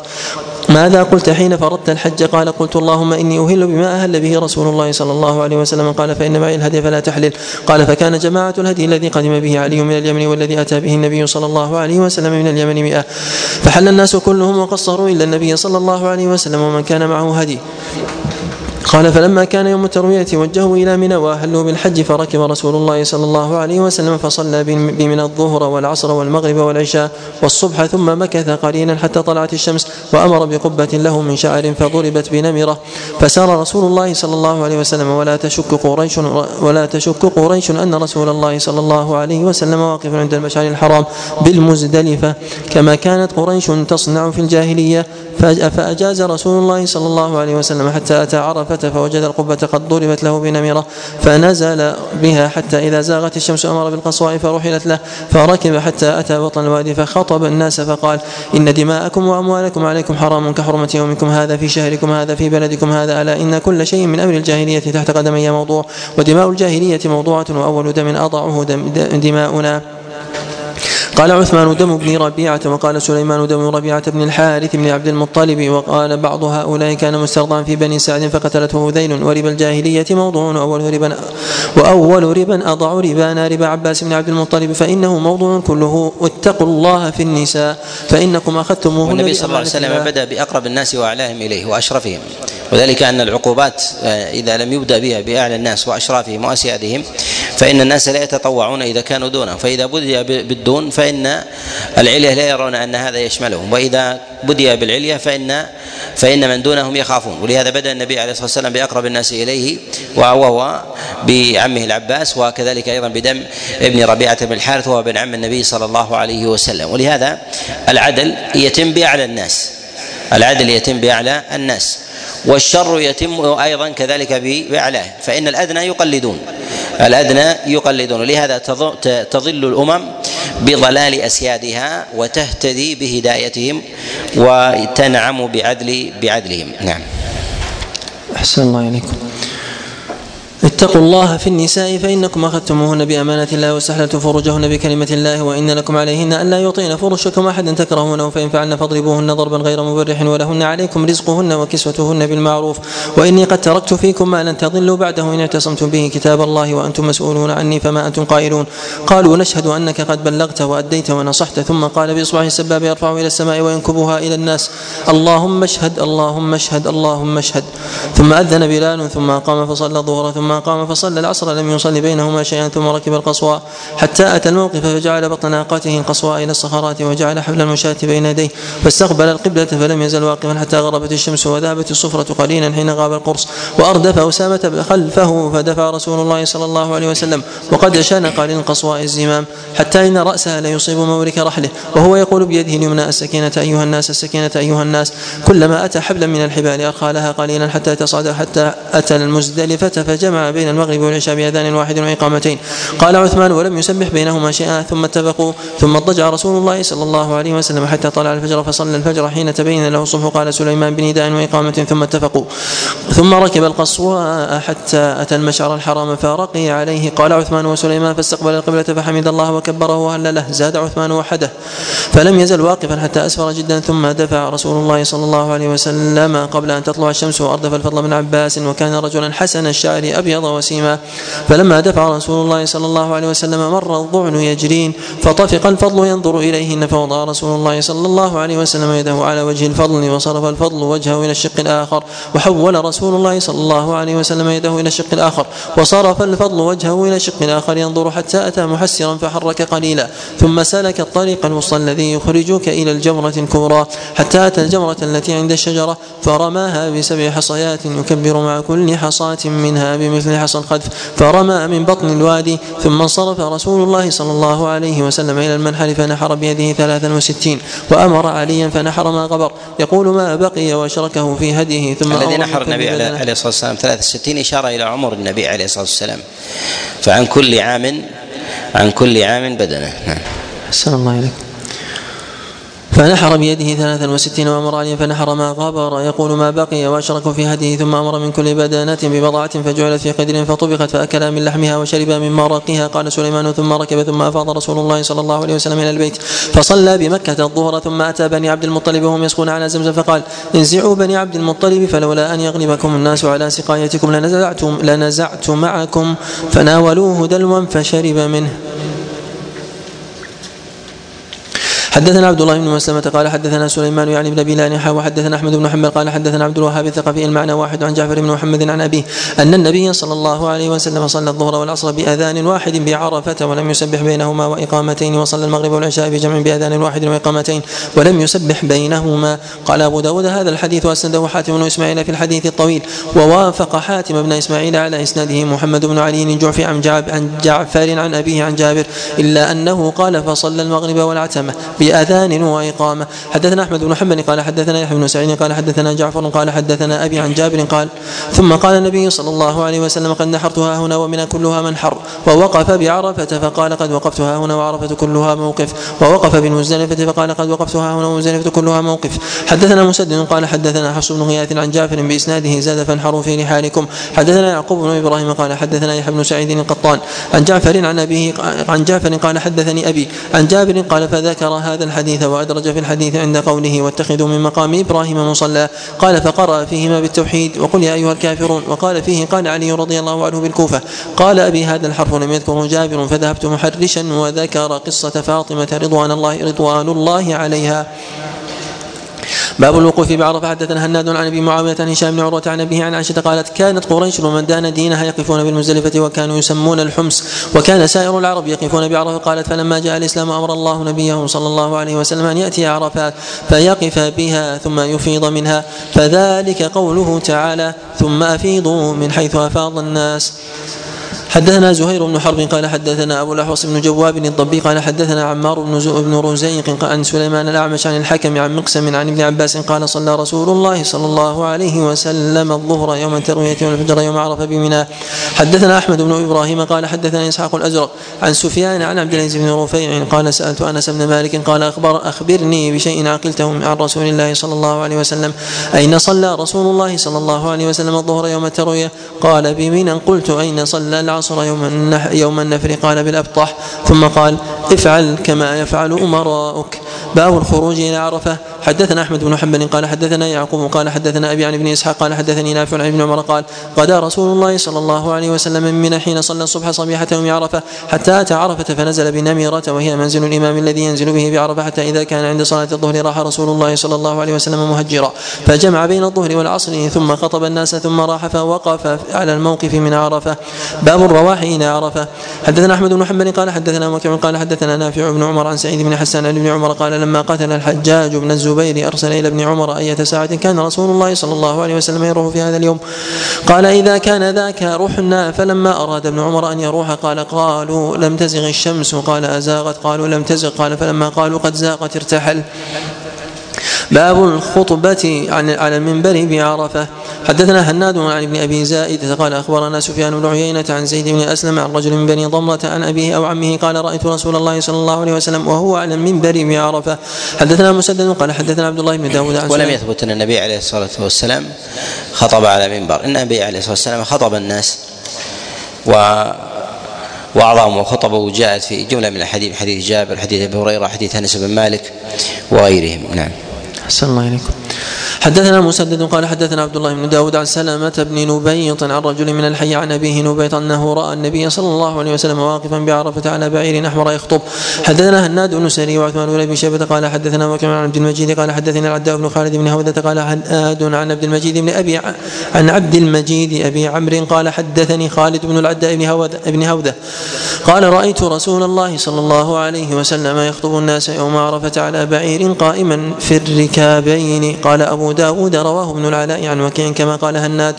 ماذا قلت حين فرضت الحج؟ قال قلت اللهم إني أهل بما أهل به رسول الله صلى الله عليه وسلم. قال فإن معي الهدي فلا تحلل. قال فكان جماعة الهدي الذي قدم به علي من اليمن والذي أتى به النبي صلى الله عليه وسلم من اليمن مئة. فحل الناس كلهم وقصروا إلا النبي صلى الله عليه وسلم ومن كان معه هدي. قال فلما كان يوم التروية وجهوا إلى منى وأهلوا بالحج فركب رسول الله صلى الله عليه وسلم فصلى بمن الظهر والعصر والمغرب والعشاء والصبح ثم مكث قليلا حتى طلعت الشمس وأمر بقبة له من شعر فضربت بنمرة. فسار رسول الله صلى الله عليه وسلم ولا تشك قريش ولا تشك قريش أن رسول الله صلى الله عليه وسلم واقف عند المشعر الحرام بالمزدلفة. كما كانت قريش تصنع في الجاهلية فأجاز رسول الله صلى الله عليه وسلم حتى أتى عرفة فوجد القبة قد ضربت له بنمرة فنزل بها حتى إذا زاغت الشمس أمر بالقصواء فرحلت له فركب حتى أتى بطن الوادي فخطب الناس فقال إن دماءكم وأموالكم عليكم حرام كحرمة يومكم هذا في شهركم هذا في بلدكم هذا ألا إن كل شيء من أمر الجاهلية تحت قدمي موضوع ودماء الجاهلية موضوعة وأول دم أضعه دم دماؤنا. قال عثمان دم بن ربيعة وقال سليمان دم ربيعة بن الحارث بن عبد المطلب وقال بعض هؤلاء كان مسترضعا في بني سعد فقتلته هذيل وربا الجاهلية موضوع وأول ربا وأول ربا أضع ربانا ربا عباس بن عبد المطلب فإنه موضوع كله واتقوا الله في النساء فإنكم أخذتموه والنبي صلى الله عليه وسلم بدأ بأقرب الناس وأعلاهم إليه وأشرفهم. وذلك أن العقوبات آه، إذا لم يبدأ بها بأعلى الناس وأشرافهم وأسيادهم فإن الناس لا يتطوعون إذا كانوا دونه فإذا بدأ بالدون فإن العلية لا يرون أن هذا يشملهم. وإذا بدأ بالعلية فإن فإن من دونهم يخافون. ولهذا بدأ النبي عليه الصلاة والسلام بأقرب الناس إليه وهو بعمه العباس وكذلك أيضا بدم ابن ربيعة بن الحارث وهو ابن عم النبي صلى الله عليه وسلم. ولهذا العدل يتم بأعلى الناس. العدل يتم بأعلى الناس. والشر يتم أيضا كذلك بأعلاه. فإن الادنى يقلدون. الأدنى يقلدون. لهذا تظل الأمم بضلال أسيادها وتهتدي بهدايتهم وتنعم بعدل بعدلهم. نعم. أحسن الله إليكم. اتقوا الله في النساء فإنكم أخذتموهن بأمانة الله واستحللتم فروجهن بكلمة الله وإن لكم عليهن ألا يعطين فرشكم أحدا تكرهونه فإن فعلن فاضربوهن ضربا غير مبرح ولهن عليكم رزقهن وكسوتهن بالمعروف وإني قد تركت فيكم ما لن تضلوا بعده إن اعتصمتم به كتاب الله وأنتم مسؤولون عني فما أنتم قائلون قالوا نشهد أنك قد بلغت وأديت ونصحت ثم قال بإصبعه السباب يرفع إلى السماء وينكبها إلى الناس اللهم اشهد اللهم اشهد اللهم اشهد ثم أذن بلال ثم قام فصلى الظهر ثم قام فصلى العصر لم يصلي بينهما شيئا ثم ركب القصواء حتى أتى الموقف فجعل بطن ناقته القصواء إلى الصخرات وجعل حبل المشاة بين يديه فاستقبل القبلة فلم يزل واقفا حتى غربت الشمس وذابت الصفرة قليلا حين غاب القرص. وأردف أسامة خلفه فدفع رسول الله صلى الله عليه وسلم وقد شنق للقصواء الزمام حتى إن رأسها ليصيب مورك رحله. وهو يقول بيده اليمنى السكينة أيها الناس السكينة أيها الناس. كلما أتى حبلا من الحبال أرخى لها قليلا حتى تصعد حتى أتى المزدلفة فجمع بين المغرب والعشاء بأذان واحد وإقامتين. قال عثمان ولم يسبح بينهما شيئا. ثم اتفقوا. ثم اضطجع رسول الله صلى الله عليه وسلم حتى طلع الفجر فصلى الفجر حين تبين له الصبح قال سليمان بنداء وإقامة. ثم اتفقوا. ثم ركب القصواء حتى أتى المشعر الحرام فرقي عليه. قال عثمان وسليمان فاستقبل القبلة فحمد الله وكبره وهلله زاد عثمان وحده. فلم يزل واقفا حتى أسفر جدا. ثم دفع رسول الله صلى الله عليه وسلم قبل أن تطلع الشمس وأردف الفضل بن عباس وكان رجلا حسن الشعر أبيض وسيما. فلما دفع رسول الله صلى الله عليه وسلم مر الضعن يجرين فطفق الفضل ينظر إليهن فوضع رسول الله صلى الله عليه وسلم يده على وجه الفضل وصرف الفضل وجهه إلى الشق الآخر. وحول رسول الله صلى الله عليه وسلم يده إلى الشق الآخر. وصرف الفضل وجهه إلى الشق الآخر ينظر حتى أتى محسرا فحرك قليلا. ثم سلك الطريق الوسطى الذي يخرجك إلى الجمرة الكبرى. حتى أتى الجمرة التي عند الشجرة فرماها بسبع حصيات يكبر مع كل حصاة منها بمثل حصى الخذف فرمى من بطن الوادي ثم انصرف رسول الله صلى الله عليه وسلم إلى المنحل فنحر بيده ثلاثا وستين وأمر عليا فنحر ما غبر يقول ما بقي وأشركه في هديه ثم الذي نحر النبي عليه الصلاة والسلام ثلاث وستين إشارة إلى عمر النبي عليه الصلاة والسلام فعن كل عام عن كل عام بدنه. نعم. الله إليك. فنحر بيده ثلاثا وستين وامر عليا فنحر ما غبر يقول ما بقي وأشرك في هديه ثم أمر من كل بدانة ببضعة فجعلت في قدر فطبخت فأكلا من لحمها وشربا من مرقها قال سليمان ثم ركب ثم أفاض رسول الله صلى الله عليه وسلم إلى البيت. فصلى بمكة الظهر ثم أتى بني عبد المطلب وهم يسقون على زمزم فقال انزعوا بني عبد المطلب فلولا أن يغلبكم الناس على سقايتكم لنزعت لنزعت معكم. فناولوه دلوا فشرب منه. حدثنا عبد الله بن مسلمة قال حدثنا سليمان يعني بن أبي لانحة وحدثنا أحمد بن حنبل قال حدثنا عبد الوهاب الثقفي المعنى واحد عن جعفر بن محمد عن أبيه أن النبي صلى الله عليه وسلم صلى الظهر والعصر بأذان واحد بعرفة ولم يسبح بينهما وإقامتين وصلى المغرب والعشاء بجمع بأذان واحد وإقامتين ولم يسبح بينهما. قال أبو داود هذا الحديث وأسنده حاتم بن إسماعيل في الحديث الطويل ووافق حاتم بن إسماعيل على إسناده محمد بن علي الجعفي عن جعفر عن أبيه عن جابر إلا أنه قال فصلى المغرب والعتمة. بأذان وإقامة. حدثنا أحمد بن حنبل قال حدثنا يحيى بن سعيد قال حدثنا جعفر قال حدثنا أبي عن جابر قال ثم قال النبي صلى الله عليه وسلم قد نحرتها هنا ومن كلها منحر ووقف بعرفة فقال قد وقفتها هنا وعرفة كلها موقف ووقف بمزدلفة فقال قد وقفتها هنا ومزدلفة كلها موقف. حدثنا مسدد قال حدثنا حفص بن غياث عن جعفر بإسناده زاد فانحروا في رحالكم. حدثنا يعقوب بن إبراهيم قال حدثنا يحيى بن سعيد القطان عن جعفر عن أبيه عن جعفر قال حدثني أبي عن جابر قال فذكر هذا الحديث وأدرج في الحديث عند قوله واتخذوا من مقام إبراهيم مصلى. قال فقرأ فيهما بالتوحيد وقل يا أيها الكافرون. وقال فيه قال علي رضي الله عنه بالكوفة. قال أبي هذا الحرف لم يذكره جابر فذهبت محرشا وذكر قصة فاطمة رضوان الله رضوان الله عليها. باب الوقوف بعرفة. حدثنا هناد عن أبي معاوية عن هشام بن عروة عن أبيه عن عائشة قالت كانت قريش ومن دان دينها يقفون بالمزدلفه وكانوا يسمون الحمص وكان سائر العرب يقفون بعرفة. قالت فلما جاء الإسلام أمر الله نبيه صلى الله عليه وسلم أن يأتي عرفات فيقف بها ثم يفيض منها. فذلك قوله تعالى ثم أفيضوا من حيث أفاض الناس. حدثنا زهير بن حرب قال حدثنا أبو الأحوص بن جواب الضبي قال حدثنا عمار بن بن رزيق عن سليمان الأعمش عن الحكم عن مقسم عن ابن عباس قال صلى رسول الله صلى الله عليه وسلم الظهر يوم التروية والفجر يوم عرف بمنى. حدثنا أحمد بن إبراهيم قال حدثنا إسحاق الأزرق عن سفيان عن عبد العزيز بن رفيع قال سألت أنس بن مالك قال اخبر أخبرني بشيء عقلته عن رسول الله صلى الله عليه وسلم. أين صلى رسول الله صلى الله عليه وسلم الظهر يوم التروية؟ قال بمنى. قلت أين صلى العصر يوم النفر؟ قال بالأبطح. ثم قال افعل كما يفعل أمراؤك. باب الخروج إلى عرفة. حدثنا أحمد بن حنبل قال حدثنا يعقوب قال حدثنا أبي عن ابن إسحاق قال حدثني نافع عن ابن عمر قال غدا رسول الله صلى الله عليه وسلم من حين صلى الصبح صبيحة يوم عرفة حتى أتى عرفة فنزل بنميرة وهي منزل الإمام الذي ينزل به بعرفة حتى إذا كان عند صلاة الظهر راح رسول الله صلى الله عليه وسلم مهجرا. فجمع بين الظهر والعصر ثم خطب الناس ثم راح فوقف على الموقف من عرفة. باب الرواح إلى عرفة. حدثنا أحمد بن حنبل قال حدثنا وكيع قال حدثنا نافع بن عمر عن سعيد بن حسان عن ابن عمر قال لما قتل الحجاج بن الزبير أرسل إلى ابن عمر أية ساعة كان رسول الله صلى الله عليه وسلم يروح في هذا اليوم. قال إذا كان ذاك رحنا فلما أراد ابن عمر أن يروح قال قالوا لم تزغ الشمس. قال أزاغت. قالوا لم تزغ. قال فلما قالوا قد زاغت ارتحل. باب الخطبة عن على المنبر بعرفة. حدثنا هناد عن ابن أبي زائد قال أخبرنا سفيان بن عيينة عن زيد بن أسلم عن رجل من بني ضمرة عن أبيه أو عمه قال رأيت رسول الله صلى الله عليه وسلم وهو على المنبر بعرفة. حدثنا مسدد قال حدثنا عبد الله بن داود عن ولم يثبت أن النبي عليه الصلاة والسلام خطب على منبر. إن النبي عليه الصلاة والسلام خطب الناس و وأعظم وخطبه جاءت في جملة من الاحاديث حديث جابر حديث أبي هريرة حديث أنس بن مالك وغيرهم. نعم. أحسن الله إليكم. حدثنا مسدد قال حدثنا عبد الله بن داود عن سلامة بن نبيط عن رجل من الحي عن أبيه نبيط أنه رأى النبي صلى الله عليه وسلم واقفا بعرفة على بعير أحمر يخطب. حدثنا هناد بن سري وعثمان بن أبي شيبة قال حدثنا وكيع عن عبد المجيد قال حدثنا العداء بن خالد بن هودة قال هناد عن عبد المجيد بن أبي عن عبد المجيد أبي عمرو قال حدثني خالد بن العداء بن هودة بن هودة. قال رأيت رسول الله صلى الله عليه وسلم يخطب الناس يوم عرفة على بعير قائما في الركابين. قال أبو داود رواه ابن العلاء عن وكيع كما قال هناد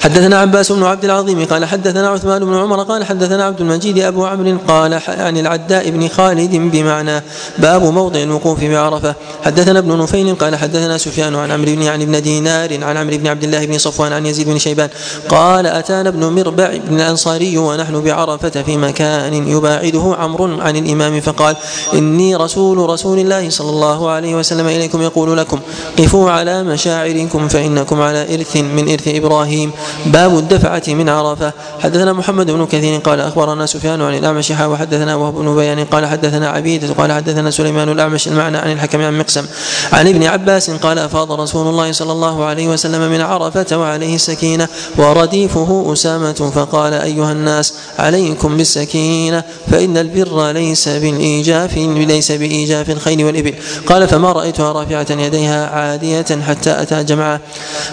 حدثنا عباس بن عبد العظيم قال حدثنا عثمان بن عمر قال حدثنا عبد المجيد أبو عمرو قال عن العداء بن خالد بمعنى باب موضع الوقوف بعرفه حدثنا ابن نفيل قال حدثنا سفيان عن عمرو بن يعني بن دينار عن عمرو بن عبد الله بن صفوان عن يزيد بن شيبان قال أتانا ابن مربع بن الأنصاري ونحن بعرفة في مكان يباعده عمرو عن الإمام فقال إني رسول رسول الله صلى الله عليه وسلم إليكم يقول لكم قفوا على مشاعركم فإنكم على إرث من إرث إبراهيم. باب الدفعة من عرفة. حدثنا محمد بن كثير قال أخبرنا سفيان عن الأعمش وحدثنا وهب بن بيان قال حدثنا عبيدة قال حدثنا سليمان الأعمش المعنى عن الحكم عن مقسم. عن ابن عباس قال أفاض رسول الله صلى الله عليه وسلم من عرفة وعليه السكينة ورديفه أسامة فقال أيها الناس عليكم بالسكينة فإن البر ليس بالإيجاف ليس بإيجاف الخيل والإبل. قال فما رأيتها رافعة يديها عادية حتى أتى جمعة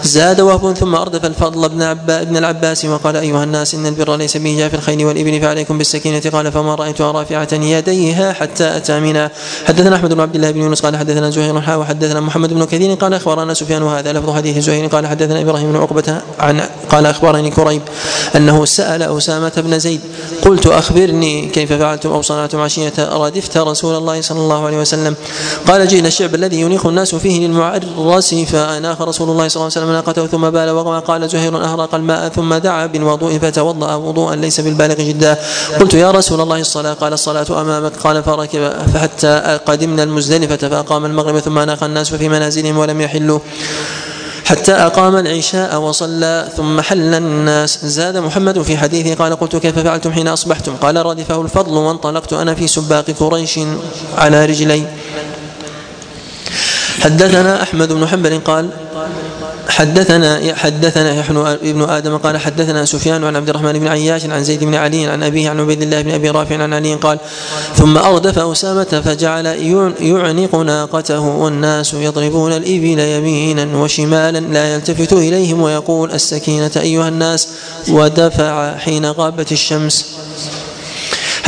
زاد وهب ثم أردف الفضل بن ابن العباس وقال أيها الناس إن البر ليس بإيجاف الخيل والإبل فعليكم بالسكينة قال فما رأيتها رافعة يديها حتى أتى منها. حدثنا أحمد بن عبد الله بن يونس قال حدثنا زهير حا وحدثنا محمد بن كثير قال أخبرنا سفيان وهذا لفظ حديث زهير قال حدثنا إبراهيم بن عقبة عن قال أخبرني كريب أنه سأل أسامة بن زيد قلت أخبرني كيف فعلتم أو صنعتم عشية ردفت رسول الله صلى الله عليه وسلم. قال جئنا الشعب الذي ينيخ الناس فيه للمعرس فأناخ رسول الله صلى الله عليه وسلم ناقته ثم بال وقال قال زهير أهرق الماء ثم دعا بالوضوء فتوضأ وضوءا ليس بالبالغ جدا. قلت يا رسول الله الصلاة قال الصلاة أمامك. قال فركب فحتى قدمنا المزدلفة فأقام المغرب ثم ناخ الناس في منازلهم ولم يحلوا. حتى أقام العشاء وصلى ثم حل الناس. زاد محمد في حديثه قال قلت كيف فعلتم حين أصبحتم؟ قال ردفه الفضل وانطلقت أنا في سباق قريش على رجلي. حدثنا أحمد بن حنبل قال حدثنا حدثنا يحن ابن آدم قال حدثنا سفيان عن عبد الرحمن بن عياش عن زيد بن علي عن أبيه عن عبيد الله بن أبي رافع عن علي قال ثم اردف أسامة فجعل يعنق ناقته والناس يضربون الإبل يمينا وشمالا لا يلتفت إليهم ويقول السكينة أيها الناس. ودفع حين غابت الشمس.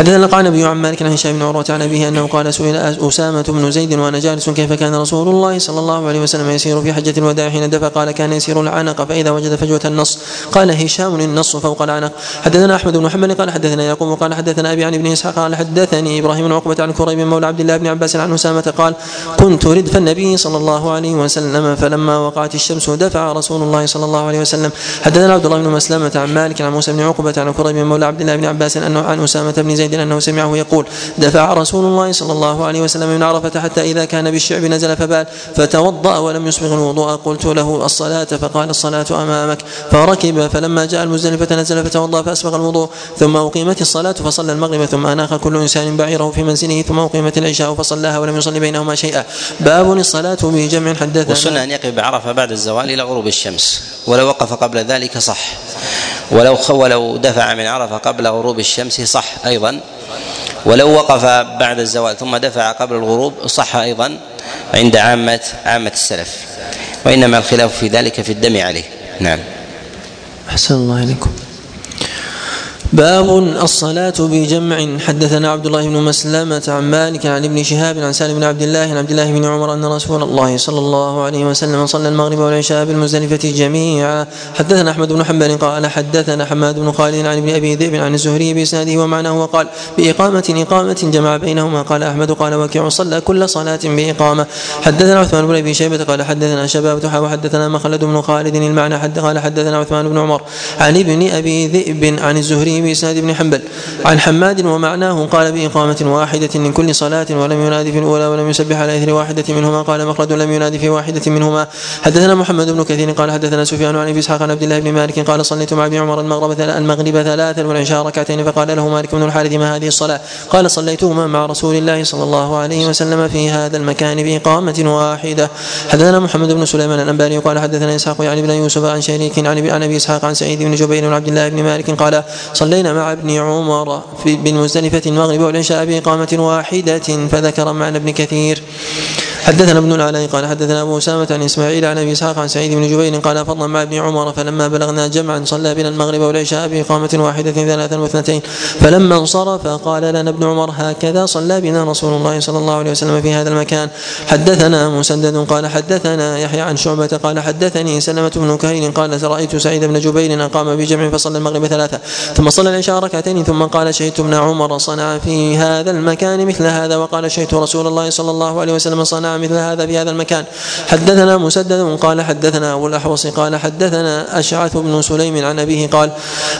حدثنا قال النبي عن مالك عن هشام بن عروة عن أبيه أنه قال سئل أسامة بن زيد وأنا جالس كيف كان رسول الله صلى الله عليه وسلم يسير في حجة الوداع حين دفع؟ قال كان يسير العنق فإذا وجد فجوة النص. قال هشام النص فوق العنق. حدثنا أحمد بن محمد قال حدثنا يعقوب قال حدثنا أبي عن ابن إسحاق قال حدثني إبراهيم بن عقبة عن كريب مولى عبد الله بن عباس عن أسامة قال كنت ردف النبي صلى الله عليه وسلم فلما وقعت الشمس دفع رسول الله صلى الله عليه وسلم. حدثنا عبد الله بن مسلمة عن مالك عن موسى بن عقبة عن كريب مولى عبد الله بن عباس انه عن أسامة بن زيد أنه سمعه يقول يقول دفع رسول الله صلى الله عليه وسلم من عرفة حتى إذا كان بالشعب نزل فبال فتوضأ ولم يسبغ الوضوء. قلت له الصلاة فقال الصلاة أمامك. فركب فلما جاء المزدلفة نزل فتوضأ فأسبغ الوضوء. ثم أقيمت الصلاة فصلى المغرب. ثم أناخ كل إنسان بعيره في منزله. ثم أقيمت العشاء فصلاها ولم يصلي بينهما شيئا. باب الصلاة بجمع حدثنا والسنة أن يقف بعرفة بعد الزوال إلى غروب الشمس ولو وقف قبل ذلك صح. ولو ولو دفع من عرفة قبل غروب الشمس صح أيضا. ولو وقف بعد الزوال ثم دفع قبل الغروب صح أيضا عند عامه عامة السلف. وإنما الخلاف في ذلك في الدم عليه. نعم. أحسن الله إليكم. باب الصلاة بجمع. حدثنا عبد الله بن مسلمة عن مالك عن ابن شهاب عن سالم بن عبد الله عن عبد الله بن عمر أن رسول الله صلى الله عليه وسلم صلى المغرب والعشاء بالمزدلفة جميعا. حدثنا أحمد بن حنبل قال حدثنا حماد بن خالد عن ابن أبي ذئب عن الزهري بإسناده ومعناه وقال بإقامة إقامة جمع بينهما. قال أحمد قال وكيع صلى كل صلاة بإقامة. حدثنا عثمان بن أبي شيبة قال حدثنا شباب وحدثنا مخلد بن خالد المعنى. حد قال حدثنا عثمان بن عمر عن ابن أبي ذئب عن الزهري بإسناد ابن حنبل. عن حماد ومعناه قال بإقامة واحدة من كل صلاة ولم ينادي في الأولى ولم يسبح على إثر واحدة منهما. قال مخلد لم ينادي في واحدة منهما. حدثنا محمد بن كثير قال حدثنا سفيان عن إبي إسحاق عن عبد الله بن مالك قال صليت مع ابن عمر المغرب المغرب ثلاثا والعشاء ركعتين فقال له مالك بن الحارث ما هذه الصلاة؟ قال صليتهما مع رسول الله صلى الله عليه وسلم في هذا المكان بإقامة واحدة. حدثنا محمد بن سليمان الأنباري قال حدثنا إسحاق يعني بن يوسف عن شريك عن ابي إسحاق عن سعيد بن جبير وعبد الله بن مالك قال صلينا مع ابن عمر في بالمزدلفة المغرب والعشاء بإقامة واحدة فذكر معنى ابن كثير. حدثنا ابن العلاء قال حدثنا أبو أسامة عن إسماعيل عن أبي إسحاق عن سعيد بن جبير قال فضلا مع ابن عمر فلما بلغنا جمعا صلى بنا المغرب والعشاء بإقامة واحدة ثلاثا واثنتين فلما انصرف قال لنا ابن عمر هكذا صلى بنا رسول الله صلى الله عليه وسلم في هذا المكان حدثنا مسدد قال حدثنا يحيى عن شعبة قال حدثني سلمة بن كهيل قال رأيت سعيد بن جبير أقام بجمع فصلى المغرب ثلاثة ثم صلى العشاء ركعتين ثم قال شهدت ابن عمر صنع في هذا المكان مثل هذا وقال شهدت رسول الله صلى الله عليه وسلم صنع مثل هذا في هذا المكان. حدثنا مسدد قال حدثنا أبو الأحوص قال حدثنا أشعث بن سليم عن أبيه قال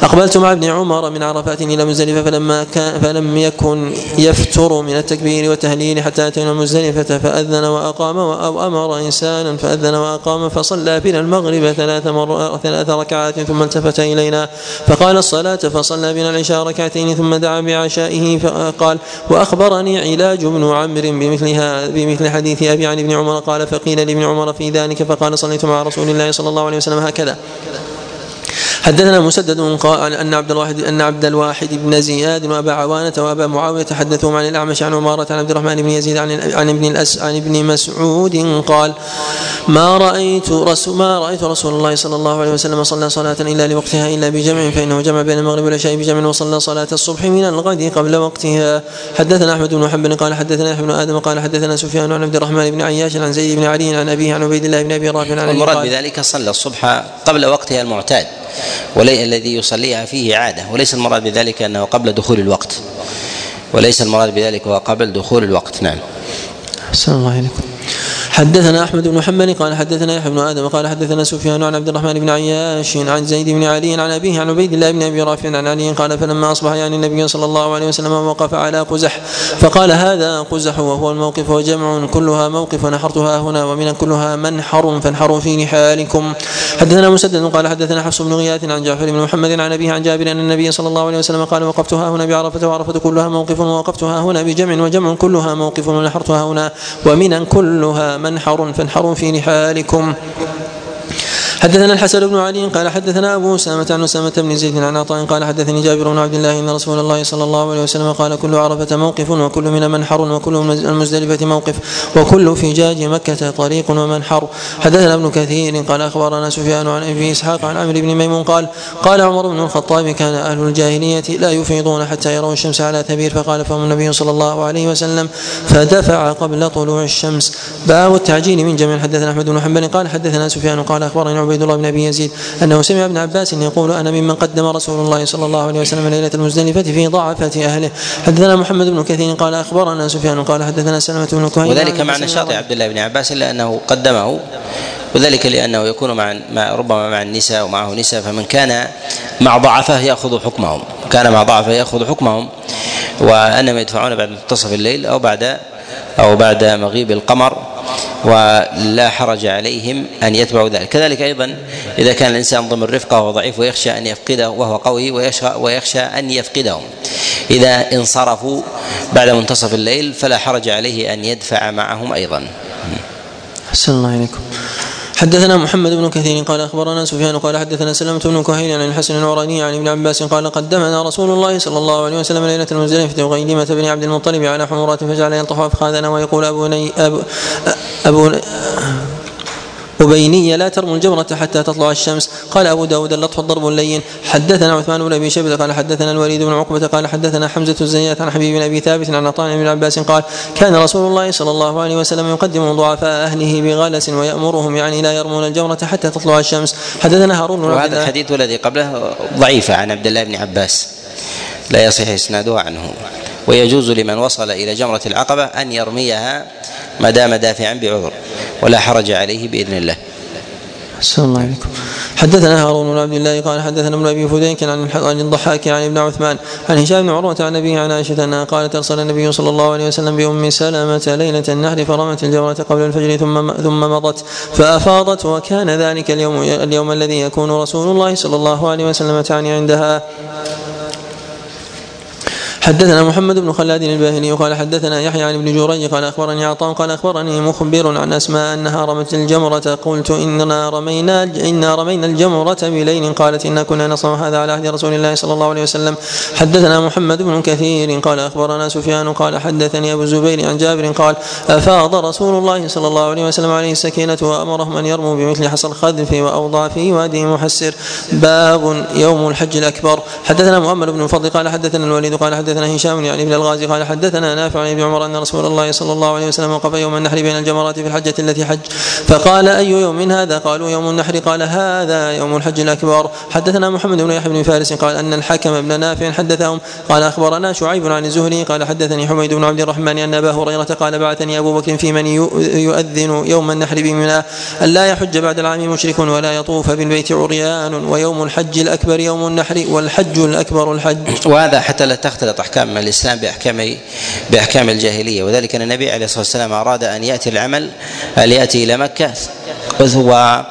أقبلت مع ابن عمر من عرفات إلى مزدلفة فلما كان فلم يكن يفتر من التكبير والتهليل حتى أتينا مزدلفه فأذن وأقام أو أمر إنسانا فأذن وأقام فصلى بنا المغرب ثلاث مرات ثلاث ركعات ثم التفت إلينا. فقال الصلاة فصلى بنا العشاء ركعتين ثم دعا بعشائه فقال وأخبرني علاج بن عمرو بمثلها بمثل حديث أبي عن ابن عمر قال فقيل لابن عمر في ذلك فقال صليت مع رسول الله صلى الله عليه وسلم هكذا. حدثنا مسدد قال أن عبد الواحد أن عبد الواحد بن زياد وأبا عوانة وأبا معاوية تحدثوا عن الأعمش عن عمارة عن عبد الرحمن بن يزيد عن عن ابن الأس عن ابن مسعود قال ما رأيت رسول ما رأيت رسول الله صلى الله عليه وسلم صلى صلاة إلا لوقتها إلا بجمع فإنه جمع بين المغرب والعشاء بجمع وصلى صلاة الصبح من الغد قبل وقتها. حدثنا أحمد بن محمد قال حدثنا يحيى بن آدم قال حدثنا سفيان عن عبد الرحمن بن عياش عن زيد بن علي عن أبيه عن عبيد الله بن أبي رافع عن المراد بذلك صلى الصبح قبل وقتها المعتاد. ولي الذي يصليها فيه عادة. وليس المراد بذلك أنه قبل دخول الوقت. وليس المراد بذلك هو قبل دخول الوقت. نعم. الله إليكم. حدثنا أحمد بن محمد قال حدثنا يحيى بن آدم قال حدثنا سفيان عن عبد الرحمن بن عياش عن زيد بن علي عن أبيه عن عبيد الله بن أبي رافع عن علي قال فلما أصبح يعني النبي صلى الله عليه وسلم وقف على قزح فقال هذا قزح وهو الموقف وجمع كلها موقف نحرتها هنا ومن كلها منحر فانحروا في رحالكم حدثنا مسدد قال حدثنا حفص بن غياث عن جعفر بن محمد عن أبيه عن جابر أن النبي صلى الله عليه وسلم قال وقفتها هنا بعرفة وعرفة كلها موقف ووقفتها هنا بجمع وجمع كلها موقف ونحرتها هنا ومن كلها منحر فانحروا في رحالكم حدثنا الحسن بن علي قال حدثنا أبو أسامة عن أسامة بن زيد عن عطاء قال حدثني جابر بن عبد الله إن رسول الله صلى الله عليه وسلم قال كل عرفة موقف وكل من منحر وكل المزدلفة موقف وكل فجاج مكة طريق ومنحر. حدثنا ابن كثير قال أخبرنا سفيان عن أبي إسحاق عن عمرو بن ميمون قال قال عمر بن الخطاب كان أهل الجاهلية لا يفيضون حتى يروا الشمس على ثبير فقال فهم النبي صلى الله عليه وسلم فدفع قبل طلوع الشمس. باب التعجيل من جميع. حدثنا أحمد بن حنبل قال حدثنا سفيان قال أخبرنا عبيد الله بن أبي يزيد أنه سمع ابن عباس يقول أنا ممن قدم رسول الله صلى الله عليه وسلم ليلة المزدلفة في ضعفة أهله. حدثنا محمد بن كثير قال أخبرنا سفيان قال حدثنا سلمة بن كهيل وذلك مع نشاط عبد الله بن عباس إلا أنه قدمه. وذلك لأنه يكون مع, ربما مع النساء ومعه نساء فمن كان مع ضعفه يأخذ حكمهم. كان مع ضعفه يأخذ حكمهم. وأنما يدفعون بعد منتصف الليل أو بعد أو بعد مغيب القمر. ولا حرج عليهم أن يتبعوا ذلك. كذلك أيضا إذا كان الإنسان ضمن رفقه وهو ضعيف ويخشى أن يفقده وهو قوي ويخشى, ويخشى أن يفقدهم. إذا انصرفوا بعد منتصف الليل فلا حرج عليه أن يدفع معهم أيضا. أحسن الله إليكم. حدثنا محمد بن كثير قال أخبرنا سفيان قال حدثنا سلمة بن كهيل عن الحسن العراني عن ابن عباس قال قدمنا رسول الله صلى الله عليه وسلم ليلة المزدلفة وغيلمة بن عبد المطلب على حمرات فجعل ينطح افخاذنا ويقول أبو ني أبو, أبو أبينية لا ترموا الجمرة حتى تطلع الشمس. قال أبو داود اللطف الضرب اللين. حدثنا عثمان بن أبي شيبة قال حدثنا الوليد بن عقبة قال حدثنا حمزة الزيات عن حبيب بن أبي ثابت عن عطاء بن عباس قال كان رسول الله صلى الله عليه وسلم يقدم ضعفاء أهله بغلس ويأمرهم يعني لا يرمون الجمرة حتى تطلع الشمس. حدثنا هارون وهذا الحديث الذي قبله ضعيف عن عبد الله بن عباس. لا يصح إسناده عنه. ويجوز لمن وصل إلى جمرة العقبة أن يرميها ما دام دافعا بعذر ولا حرج عليه بإذن الله. أحسن الله عليكم حدثنا هارون بن عبد الله قال حدثنا ابن أبي فديك عن عن الضحاك عن ابن عثمان عن هشام بن عروة عن أبيه عن عائشة أنها قالت أرسل النبي صلى الله عليه وسلم بأم سلمة ليلة النحر فرمت الجمرة قبل الفجر ثم ثم مضت فأفاضت وكان ذلك اليوم اليوم الذي يكون رسول الله صلى الله عليه وسلم تعني عندها حدثنا محمد بن خلاد الباهلي قال حدثنا يحيى عن ابن جريج قال أخبرني عطاء قال أخبرني مخبر عن أسماء أنها رمت الجمرة. قلت اننا رمينا إنا رمينا الجمرة بليل. قالت إنا كنا نصنع هذا على عهد رسول الله صلى الله عليه وسلم. حدثنا محمد بن كثير قال أخبرنا سفيان قال حدثني أبو الزبير عن جابر قال أفاض رسول الله صلى الله عليه وسلم عليه السكينة وأمرهم أن يرموا بمثل حصى الخذف واوضع في وادي محسر. باب يوم الحج الأكبر. حدثنا مؤمل بن الفضل قال حدثنا الوليد قال حدثنا حدثنا هشام يعني ابن الغازي قال حدثنا نافع عن ابن عمر أن رسول الله صلى الله عليه وسلم وقف يوم النحر بين الجمرات في الحجة التي حج فقال أي يوم هذا؟ قالوا يوم النحر. قال هذا يوم الحج الأكبر. حدثنا محمد بن يحيى بن فارس قال أن الحكم بن نافع حدثهم. قال أخبرنا شعيب عن الزهري قال حدثني حميد بن عبد الرحمن أن أبا هريرة قال بعثني أبو بكر في من يؤذن يوم النحر بمنى. الا يحج بعد العام مشرك ولا يطوف بالبيت عريان ويوم الحج الأكبر يوم النحر والحج الأكبر الحج. وهذا حتى لا تختلط احكام الإسلام بأحكام بأحكام الجاهلية. وذلك أن النبي عليه الصلاة والسلام أراد أن يأتي العمل أن يأتي إلى مكة وهو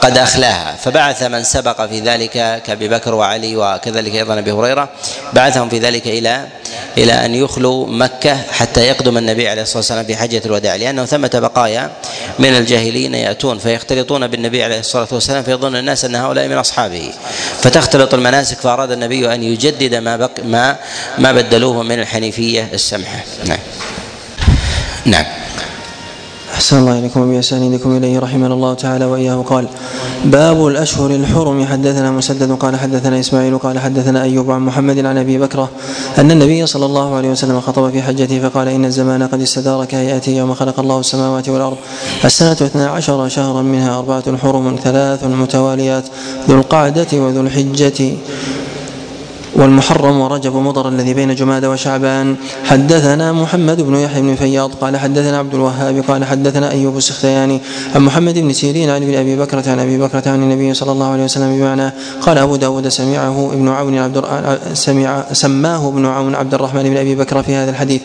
قد أخلاها. فبعث من سبق في ذلك كأبي بكر وعلي وكذلك أيضا أبي هريرة بعثهم في ذلك إلى إلى أن يخلوا مكة حتى يقدم النبي عليه الصلاة والسلام في حجة الوداع لأنه ثمة بقايا من الجاهلين يأتون فيختلطون بالنبي عليه الصلاة والسلام فيظن الناس أن هؤلاء من أصحابه. فتختلط المناسك فأراد النبي أن يجدد ما بق ما ما بدلوه من الحنيفية السمحة. نعم. نعم. أحسن الله إليكم وبأسانيدكم إليه رحمنا الله تعالى وإياه. قال باب الأشهر الحرم. حدثنا مسدد قال حدثنا إسماعيل قال حدثنا أيوب عن محمد عن أبي بكرة أن النبي صلى الله عليه وسلم خطب في حجته فقال إن الزمان قد استدار كهيئته يوم خلق الله السماوات والأرض. السنة اثنا عشر شهرا منها أربعة حرم ثلاث متواليات ذو القعدة وذو الحجة. والمحرم ورجب مضر الذي بين جماد وشعبان. حدثنا محمد بن يحيى بن فياض قال حدثنا عبد الوهاب قال حدثنا أيوب السختياني عن محمد بن سيرين عن ابن أبي بكرة عن أبي بكرة عن النبي صلى الله عليه وسلم بمعنى قال أبو داود سمعه ابن عون عبد سمع سماه ابن عون عبد الرحمن بن أبي بكر في هذا الحديث.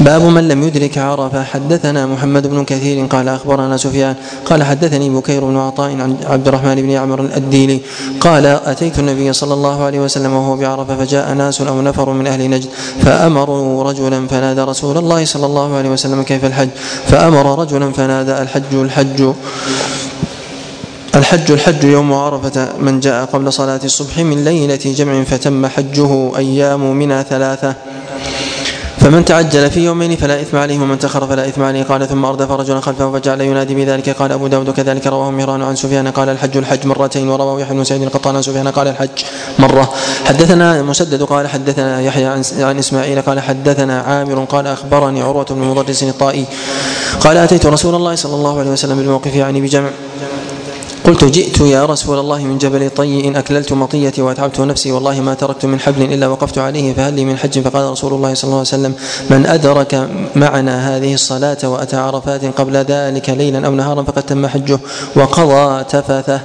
باب من لم يدرك عرفة. حدثنا محمد بن كثير قال أخبرنا سفيان قال حدثني بكير بن عطاء عن عبد الرحمن بن عمرو الديلي قال أتيت النبي صلى الله عليه وسلم وهو بعرفة فجاء ناس أو نفر من أهل نجد فأمروا رجلا فنادى رسول الله صلى الله عليه وسلم كيف الحج؟ فأمر رجلا فنادى الحج الحج الحج الحج يوم عرفة من جاء قبل صلاة الصبح من ليلة جمع فتم حجه أيام منى ثلاثة فمن تعجل في يومين فلا إثم عليه ومن تأخر فلا إثم عليه. قال ثم أردف رجلا خلفه فجعل ينادي بذلك. قال أبو داود كذلك رواه مهران عن سفيان. قال الحج الحج مرتين. ورواه يحيى بن سعيد القطان عن سفيان. قال الحج مرة. حدثنا مسدد قال حدثنا يحيى عن, عن إسماعيل. قال حدثنا عامر. قال أخبرني عروة بن مدرس الطائي. قال أتيت رسول الله صلى الله عليه وسلم بالموقف يعني بجمع. قلت جئت يا رسول الله من جبل طي إن أكللت مطيتي وأتعبت نفسي والله ما تركت من حبل إلا وقفت عليه فهل لي من حج؟ فقال رسول الله صلى الله عليه وسلم من أدرك معنا هذه الصلاة وأتى عرفات قبل ذلك ليلا أو نهارا فقد تم حجه وقضى تفثه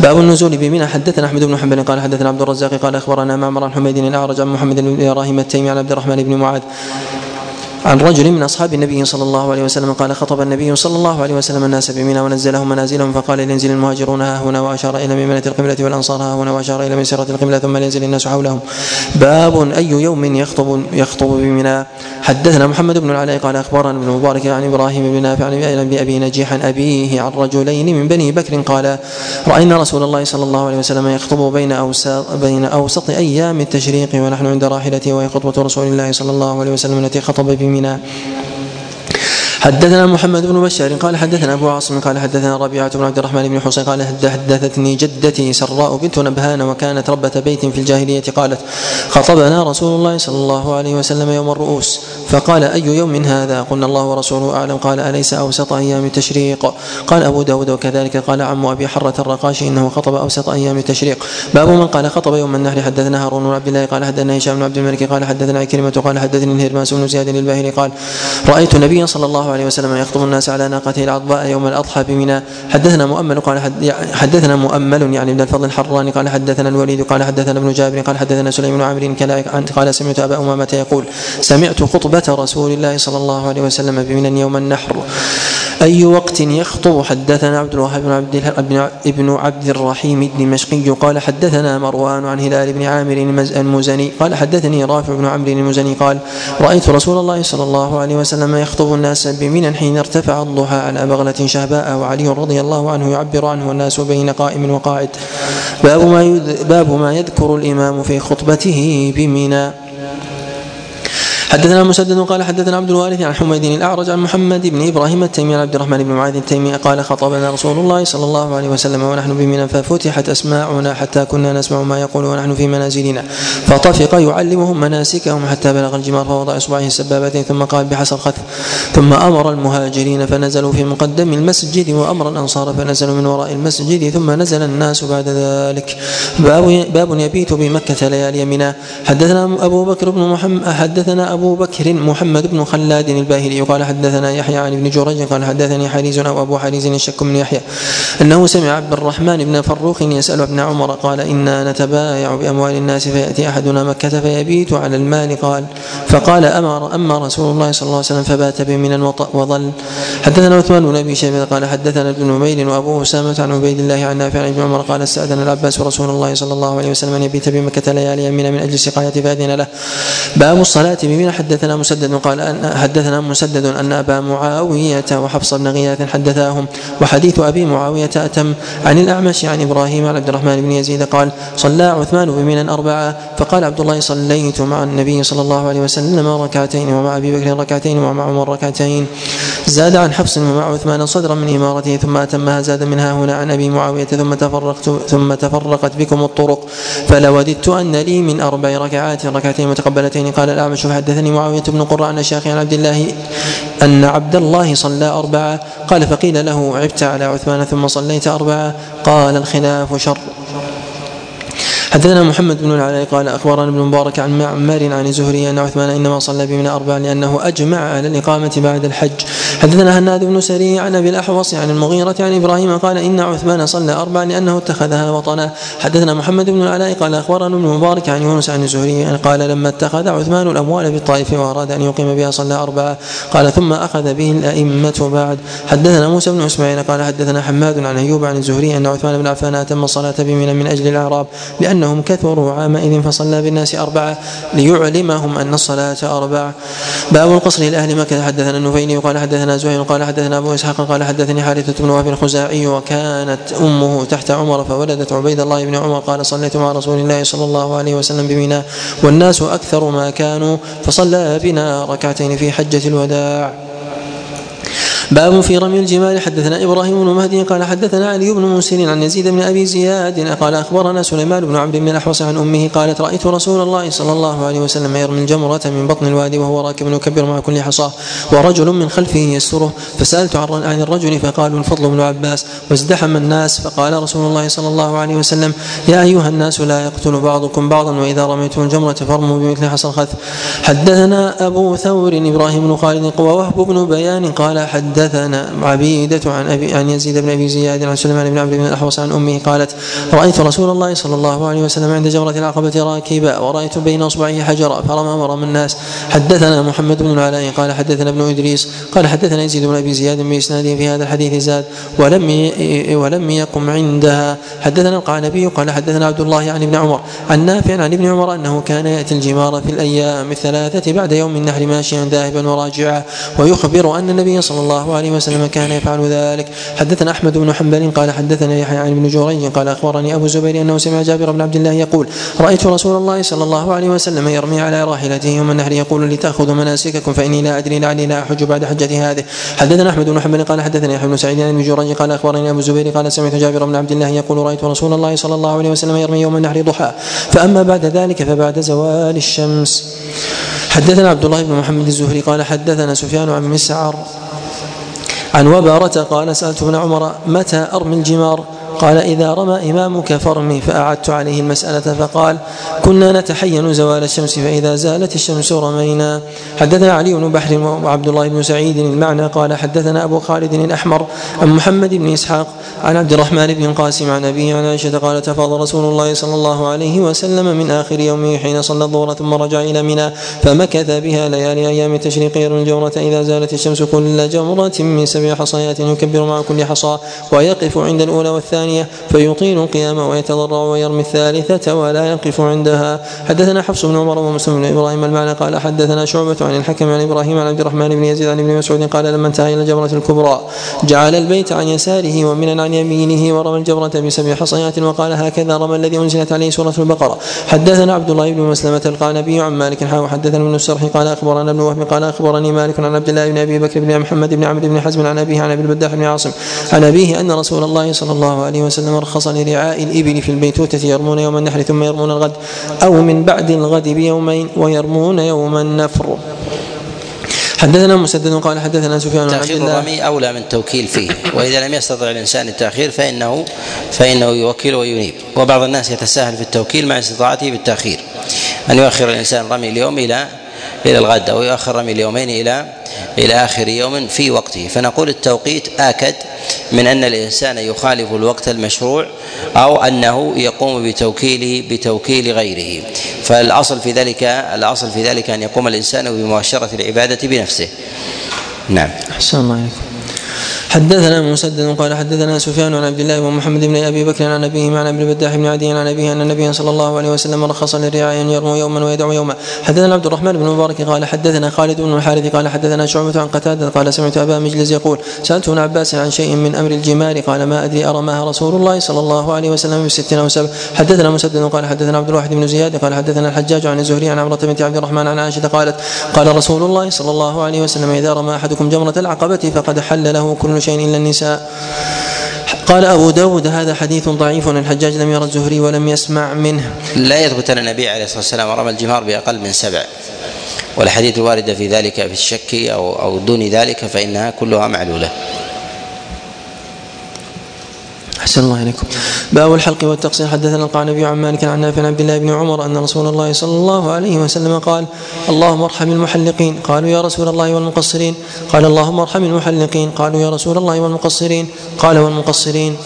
باب النزول بمنى. حدثنا أحمد بن حنبل قال حدثنا عبد الرزاق قال أخبرنا معمر عن حميد الأعرج عن محمد بن إبراهيم التيمي عن عبد الرحمن بن معاذ عن رجل من أصحاب النبي صلى الله عليه وسلم قال خطب النبي صلى الله عليه وسلم الناس بمنى ونزلهم منازلهم فقال لينزل المهاجرون ها هنا وأشار إلى ميمنه القبلة والأنصار ها هنا وأشار إلى ميسره القبلة ثم ينزل الناس حولهم. باب أي يوم يخطب يخطب بمنى. حدثنا محمد بن العلاء قال أخبرنا ابن مبارك عن إبراهيم بن نافع عن أبي نجيح عن أبيه عن رجلين من بني بكر قال رأينا رسول الله صلى الله عليه وسلم يخطب بين اوسط بين أوسط أيام التشريق ونحن عند راحلته وهي خطبة رسول الله صلى الله عليه وسلم التي خطب بمنى مسلمنا حدثنا محمد بن بشار قال حدثنا أبو عاصم قال حدثنا ربيعة بن عبد الرحمن بن حسين قال حدثتني جدتي سراء بنت نبهان وكانت ربة بيت في الجاهلية قالت خطبنا رسول الله صلى الله عليه وسلم يوم الرؤوس. فقال أي يوم هذا؟ قلنا الله ورسوله أعلم. قال أليس أوسط أيام التشريق؟ قال أبو داود وكذلك قال عم أبي حرة الرقاشي إنه خطب أوسط أيام التشريق. باب من قال خطب يوم النهر حدثنا هارون بن عبد الله قال حدثنا هشام بن عبد الملك قال حدثنا كلمة قال حدثني الهرماس بن زياد الباهلي قال رأيت النبي صلى الله عليه وسلم يخطب الناس على ناقته العضباء يوم الأضحى بمنى. حدثنا مؤمل قال حدثنا مؤمل يعني ابن الفضل الحراني قال حدثنا الوليد قال حدثنا ابن جابر قال حدثنا سليم بن عمرو قال سمعت أبا أمامة يقول سمعت خطبه رسول الله صلى الله عليه وسلم بمنى يوم النحر. أي وقت يخطب؟ حدثنا عبد الوهاب بن عبد ابن عبد الرحيم الدمشقي قال حدثنا مروان عن هلال بن عامر المزني قال حدثني رافع بن عمرو المزني قال رأيت رسول الله صلى الله عليه وسلم يخطب الناس بمنى حين ارتفع الضحى على بغلة شهباء وعلي رضي الله عنه يعبر عنه والناس بين قائم وقاعد. باب ما باب ما يذكر الإمام في خطبته بمنى. حدثنا مسدد قال حدثنا عبد الوارث عن حميد الأعرج عن محمد بن إبراهيم التيمي عن عبد الرحمن بن معاذ التيمي قال خطبنا رسول الله صلى الله عليه وسلم ونحن بمنى ففتحت أسماعنا حتى كنا نسمع ما يقول ونحن في منازلنا. فطفق يعلمهم مناسكهم حتى بلغ الجمار فوضع إصبعه السبابتين ثم قال بحسب الخث. ثم أمر المهاجرين فنزلوا في مقدم المسجد وأمر الأنصار فنزلوا من وراء المسجد ثم نزل الناس بعد ذلك. باب باب يبيت بمكة ليالي منى حدثنا أبو بكر بن محمد حدثنا أبو بكر محمد بن خلاد الباهلي. قال حدثنا يحيى عن ابن جريج قال حدثني حريز أو أبو حريز الشك من يحيى. أنه سمع عبد الرحمن بن فروخ يسأل ابن عمر قال إنا نتبايع بأموال الناس فيأتي أحدنا مكة فيبيت على المال. قال فقال أمر أما رسول الله صلى الله عليه وسلم فبات بمنا وظل. حدثنا عثمان بن أبي شيبة قال حدثنا ابن نمير وأبو أسامة عن عبيد الله عن نافع عن ابن عمر قال استأذن العباس رسول الله صلى الله عليه وسلم أن يبيت بمكة ليالي من من أجل سقاية فأذن له. باب الصلاة بمنى حدثنا مسدد قال أن حدثنا مسدد أن أبا معاوية وحفص بن غياث حدثاهم وحديث أبي معاوية أتم عن الأعمش عن إبراهيم عن عبد الرحمن بن يزيد قال صلى عثمان بمنى أربعة فقال عبد الله صليت مع النبي صلى الله عليه وسلم ركعتين ومع أبي بكر ركعتين ومع عمر ركعتين. زاد عن حفص ومع عثمان صدرا من إمارته ثم أتمها زاد منها هنا عن أبي معاوية ثم تفرقت ثم تفرقت بكم الطرق. فلوددت أن لي من أربع ركعات ركعتين متقبلتين. قال الأعمش حدثني معاوية بن قرة عن الشيخ عن عبد الله أن عبد الله صلى أربعة قال فقيل له عبت على عثمان ثم صليت أربعة قال الخلاف شر. حدثنا محمد بن العلاء قال أخبرنا ابن مبارك عن معمر عن زهري أن عثمان إنما صلى بمن أربع لأنه أجمع على الإقامة بعد الحج. حدثنا هناد بن سري عن أبي الأحوص عن المغيرة عن إبراهيم قال إن عثمان صلى أربع لأنه اتخذها وطنا. حدثنا محمد بن العلاء قال أخبرنا ابن مبارك عن يونس عن الزهري قال لما اتخذ عثمان الأموال بالطائف وأراد أن يقيم بها صلى اربعه قال ثم أخذ به الأئمة بعد. حدثنا موسى بن اسماعيل قال حدثنا حماد عن أيوب عن الزهري أن عثمان بن عفان أتم الصلاة بمن من أجل الإعراب لانهم كثروا عامئذ فصلى بالناس أربعة ليعلمهم أن الصلاة أربع باب القصر لأهل مكة. حدثنا النفيلي قال حدثنا زهير قال حدثنا أبو إسحاق قال حدثني حارثة بن وهب الخزاعي وكانت أمه تحت عمر فولدت عبيد الله بن عمر قال صليت مع رسول الله صلى الله عليه وسلم بمنى والناس أكثر ما كانوا فصلى بنا ركعتين في حجة الوداع. باب في رمي الجمال. حدثنا إبراهيم بن مهدي قال حدثنا علي بن منسر عن يزيد بن أبي زياد قال أخبرنا سليمان بن عمرو بن الأحوص عن أمه قالت رأيت رسول الله صلى الله عليه وسلم يرمي الجمرة من بطن الوادي وهو راكب يكبر مع كل حصاة ورجل من خلفه يستره. فسألت عن الرجل فقالوا الفضل بن عباس. وازدحم الناس فقال رسول الله صلى الله عليه وسلم يا أيها الناس لا يقتل بعضكم بعضا وإذا رميتم الجمرة فارموا بمثل حصى الخذ حدثنا أبو ثور إبراهيم بن خالد ووهب بن بيان قال حد حدثنا عبيدة عن أبي عن يزيد بن أبي زياد عن سليمان بن عمرو بن الأحوص عن أمه قالت رأيت رسول الله صلى الله عليه وسلم عند جمرة العقبة راكبا ورأيت بين أصبعيه حجرا فرمى مرم الناس. حدثنا محمد بن العلاء قال حدثنا ابن إدريس قال حدثنا يزيد بن أبي زياد بإسناده في هذا الحديث زاد ولم ولم يقم عندها. حدثنا القعنبي قال حدثنا عبد الله عن ابن عمر عن نافع عن ابن عمر أنه كان يأتي الجمار في الأيام الثلاثة بعد يوم النحر ماشيا ذاهبا وراجعا ويخبر أن النبي صلى الله الله عليه وسلم كان يفعل ذلك. حدثنا أحمد بن حنبل قال حدثنا يحيى عن ابن جريج قال أخبرني أبو الزبير أنه سمع جابر بن عبد الله يقول رأيت رسول الله صلى الله عليه وسلم يرمي على راحلته يوم النهر يقول لتأخذوا مناسككم فإني لا أدري لعلي لا أحج بعد حجتي هذه. حدثنا أحمد بن حنبل قال حدثنا يحيى بن سعيد عن ابن جريج قال أخبرني أبو الزبير قال سمعت جابر بن عبد الله يقول رأيت رسول الله صلى الله عليه وسلم يرمي يوم النهر ضحى فأما بعد ذلك فبعد زوال الشمس. حدثنا عبد الله بن محمد الزهري قال حدثنا سفيان عن مسعر عن وبارة قال سألت ابن عمر متى أرمي الجمار؟ قال إذا رمى إمامك فارمي فأعدت عليه المسألة فقال كنا نتحين زوال الشمس فإذا زالت الشمس رمينا. حدثنا علي بن بحر وعبد الله بن سعيد المعنى قال حدثنا أبو خالد الأحمر عن محمد بن إسحاق عن عبد الرحمن بن قاسم عن أبيه عن عائشة قالت فاض رسول الله صلى الله عليه وسلم من آخر يومه حين صلى الظهر ثم رجع إلى منى فمكث بها ليالي أيام التشريق يرمي الجمرة إذا زالت الشمس كل جمرة من سبع حصيات يكبر مع كل حصى ويقف عند الأولى والثانية فيطيل القيام ويتضرع ويرمي الثالثة ولا يقف عندها. حدثنا حفص بن عمر ومسلم بن إبراهيم المعنى قال حدثنا شعبة عن الحكم عن إبراهيم عن عبد الرحمن بن يزيد عن ابن مسعود قال لما انتهى إلى الجمرة الكبرى جعل البيت عن يساره ومن عن يمينه ورمى الجمرة بسبع حصيات وقال هكذا رمى الذي أنزلت عليه سورة البقرة. حدثنا عبد الله بن مسلمة القعنبي عن مالك حاو. حدثنا ابن السرح قال أخبرنا ابن وهب قال أخبرني مالك عن عبد الله بن أبي بكر بن محمد بن عمرو بن حزم عن أبيه عن أبي البداح بن عاصم عن أبيه أن رسول الله صلى الله عليه وسلم رخص لرعاء الإبل في البيتوتة يرمون يوم النحر ثم يرمون الغد أو من بعد الغد بيومين ويرمون يوم النفر. حدثنا مسدد قال حدثنا سفيان تأخير الرمي أولى من التوكيل فيه وإذا لم يستطع الإنسان التأخير فإنه فإنه يوكل وينيب. وبعض الناس يتساهل في التوكيل مع استطاعته بالتأخير أن يؤخر الإنسان رمي اليوم إلى إلى الغد أو يؤخر رمي اليومين إلى إلى آخر يوم في وقته. فنقول التوقيت آكد من أن الإنسان يخالف الوقت المشروع أو أنه يقوم بتوكيله بتوكيل غيره. فالأصل في ذلك الأصل في ذلك أن يقوم الإنسان بمباشرة العبادة بنفسه. نعم. أحسن الله عليكم حدثنا مسدد قال حدثنا سفيان عن عبد الله ومحمد بن أبي بكر عن أبيه عن ابن البداح بن عدي عن أبيه أن النبي صلى الله عليه وسلم رخص للرعاية ان يرموا يوما ويدعو يوما. حدثنا عبد الرحمن بن مبارك قال حدثنا خالد بن الحارث قال حدثنا شعبة عن قتادة قال سمعت أبا مجلس يقول سألت ابن عباس عن شيء من أمر الجمار قال ما أدري أرماها رسول الله صلى الله عليه وسلم بست أو سبع. حدثنا مسدد قال حدثنا عبد الواحد بن زياد قال حدثنا الحجاج عن الزهري عن عمرة بنت عبد الرحمن عن عائشة قالت قال رسول الله صلى الله عليه وسلم إذا رمى أحدكم جمرة العقبة فقد حل له كل شيء إلا النساء. قال أبو داود هذا حديث ضعيف الحجاج لم يرى الزهري ولم يسمع منه. لا يثبت أن النبي عليه الصلاة والسلام رمى الجمار بأقل من سبع. والحديث الواردة في ذلك في الشك أو أو دون ذلك فإنها كلها معلولة. أحسن الله إليكم. باب الحلق والتقصير. حدثنا القعنبي عن مالك عن نافع عبد الله بن عمر أن رسول الله صلى الله عليه وسلم قال اللهم ارحم المحلقين. قالوا يا رسول الله والمقصرين. قال اللهم ارحم المحلقين. قالوا يا رسول الله والمقصرين. قال والمقصرين.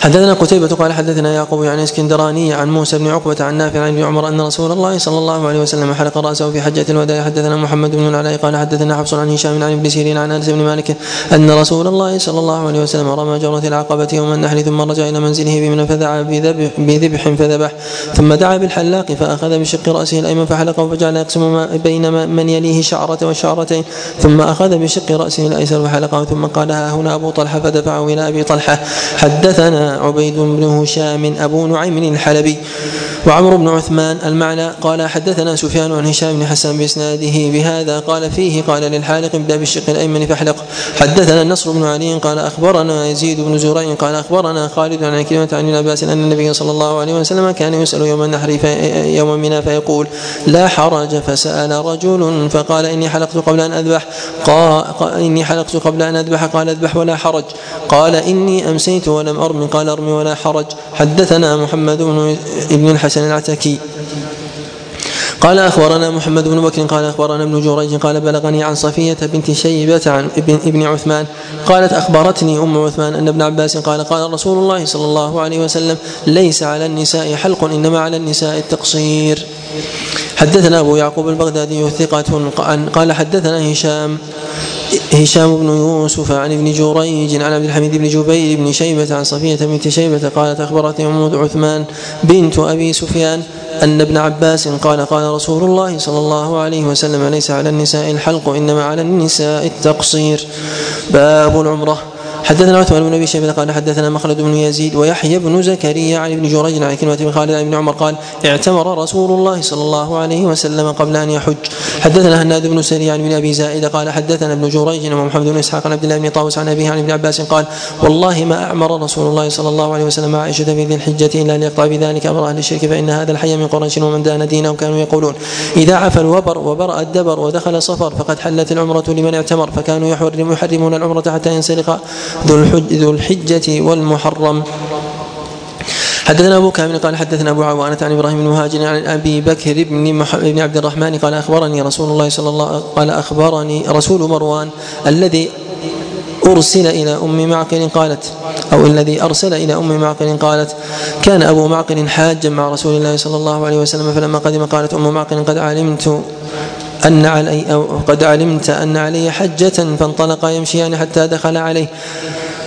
حدثنا قتيبة قال حدثنا يعقوب عن إسكندراني عن موسى بن عقبة عن نافع عن ابن عمر أن رسول الله صلى الله عليه وسلم حلق رأسه في حجة الوداع. حدثنا محمد بن العلاء قال حدثنا حفص عن هشام عن ابن سيرين عن أنس بن مالك أن رسول الله صلى الله عليه وسلم رمى جرة العقبة يوم النحر ثم رجع إلى منزله بمنى فدعا بذبح, بذبح فذبح. ثم دعا بالحلاق فأخذ بشق رأسه الأيمن فحلقه فجعل يقسم بين من يليه شعرة والشعرتين ثم أخذ بشق رأسه الأيسر فحلقه. ثم قال ها هنا أبو طلحة فدفعه إلى أبي طلحة. حدثنا عبيد بن هشام أبو نعيم الحلبي وعمرو بن عثمان المعنى. قال حدثنا سفيان عن هشام بن حسن بإسناده بهذا. قال فيه قال للحالق ابدأ بالشق الأيمن فاحلق. حدثنا النصر بن علي قال أخبرنا يزيد بن زريع قال أخبرنا خالد عن كلمة عن العباس أن النبي صلى الله عليه وسلم كان يسأل يوم النحر في يوم منى فيقول لا حرج؟ فسأل رجل فقال إني حلقت قبل أن أذبح. قال إني حلقت قبل أن أذبح. قال أذبح ولا حرج. قال إني أمسيت ولم أرمي قال أرمي ولا حرج. حدثنا محمد بن ابن الحسن العتكي. قال أخبرنا محمد بن بكر قال أخبرنا ابن جريج قال بلغني عن صفية بنت شيبة عن ابن, ابن عثمان قالت أخبرتني أم عثمان أن ابن عباس قال قال رسول الله صلى الله عليه وسلم ليس على النساء حلق إنما على النساء التقصير. حدثنا أبو يعقوب البغدادي ثقة قال حدثنا هشام هشام بن يوسف عن ابن جريج عن عبد الحميد بن جبير بن شيبة عن صفية بنت شيبة قالت أخبرتني أم عثمان بنت أبي سفيان أن ابن عباس قال قال رسول الله صلى الله عليه وسلم ليس على النساء الحلق إنما على النساء التقصير. باب العمرة. حدثنا عثمان بن أبي شيبة قال حدثنا مخلد بن يزيد ويحيى بن زكريا عن ابن جريج عن كلمة بن خالد عن ابن عمر قال اعتمر رسول الله صلى الله عليه وسلم قبل أن يحج. حدثنا هناد بن سري عن ابن أبي زائد قال حدثنا ابن جريج ومحمد بن إسحاق عن عبد الله بن طاووس عن أبيه عن ابن عباس قال والله ما أعمر رسول الله صلى الله عليه وسلم عائشة في ذي الحجة إلا ليقطع بذلك أمر أهل الشرك فإن هذا الحي من قريش ومن دان دينه كانوا يقولون إذا عفى الوبر وبرأ الدبر ودخل صفر فقد حلت العمرة لمن اعتمر فكانوا يحرمون العمرة حتى ينسلق ذو الحج ذو الحجة والمحرم. حدثنا أبو كامل قال حدثنا أبو عوانة عن إبراهيم بن مهاجر عن أبي بكر بن محمد بن عبد الرحمن قال أخبرني رسول الله صلى الله قال أخبرني رسول مروان الذي أرسل إلى أم معقل قالت أو الذي أرسل إلى أم معقل قالت كان أبو معقل حاجا مع رسول الله صلى الله عليه وسلم فلما قدم قالت أم معقل قد علمت أن علي أو قد علمت أن علي حجة فانطلقا يمشيان حتى دخل عليه.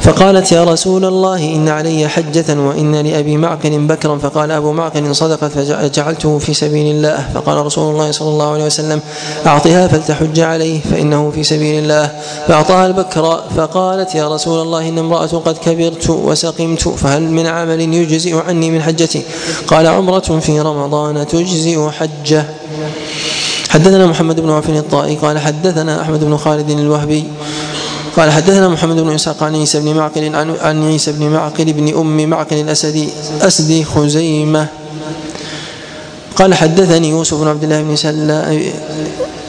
فقالت يا رسول الله إن علي حجة وإن لأبي معقل بكرا. فقال أبو معقل صدقت فجعلته في سبيل الله. فقال رسول الله صلى الله عليه وسلم أعطها فلتحج عليه فإنه في سبيل الله. فأعطاها البكر فقالت يا رسول الله إن امرأة قد كبرت وسقمت فهل من عمل يجزئ عني من حجتي؟ قال عمرة في رمضان تجزئ حجة. حدثنا محمد بن عفن الطائي قال حدثنا أحمد بن خالد الوهبي قال حدثنا محمد بن اسحاق عن عيسى بن معقل عن عن عيسى بن معقل بن أم معقل الأسدي أسدي خزيمة. قال حدثني يوسف بن عبد الله بن سلام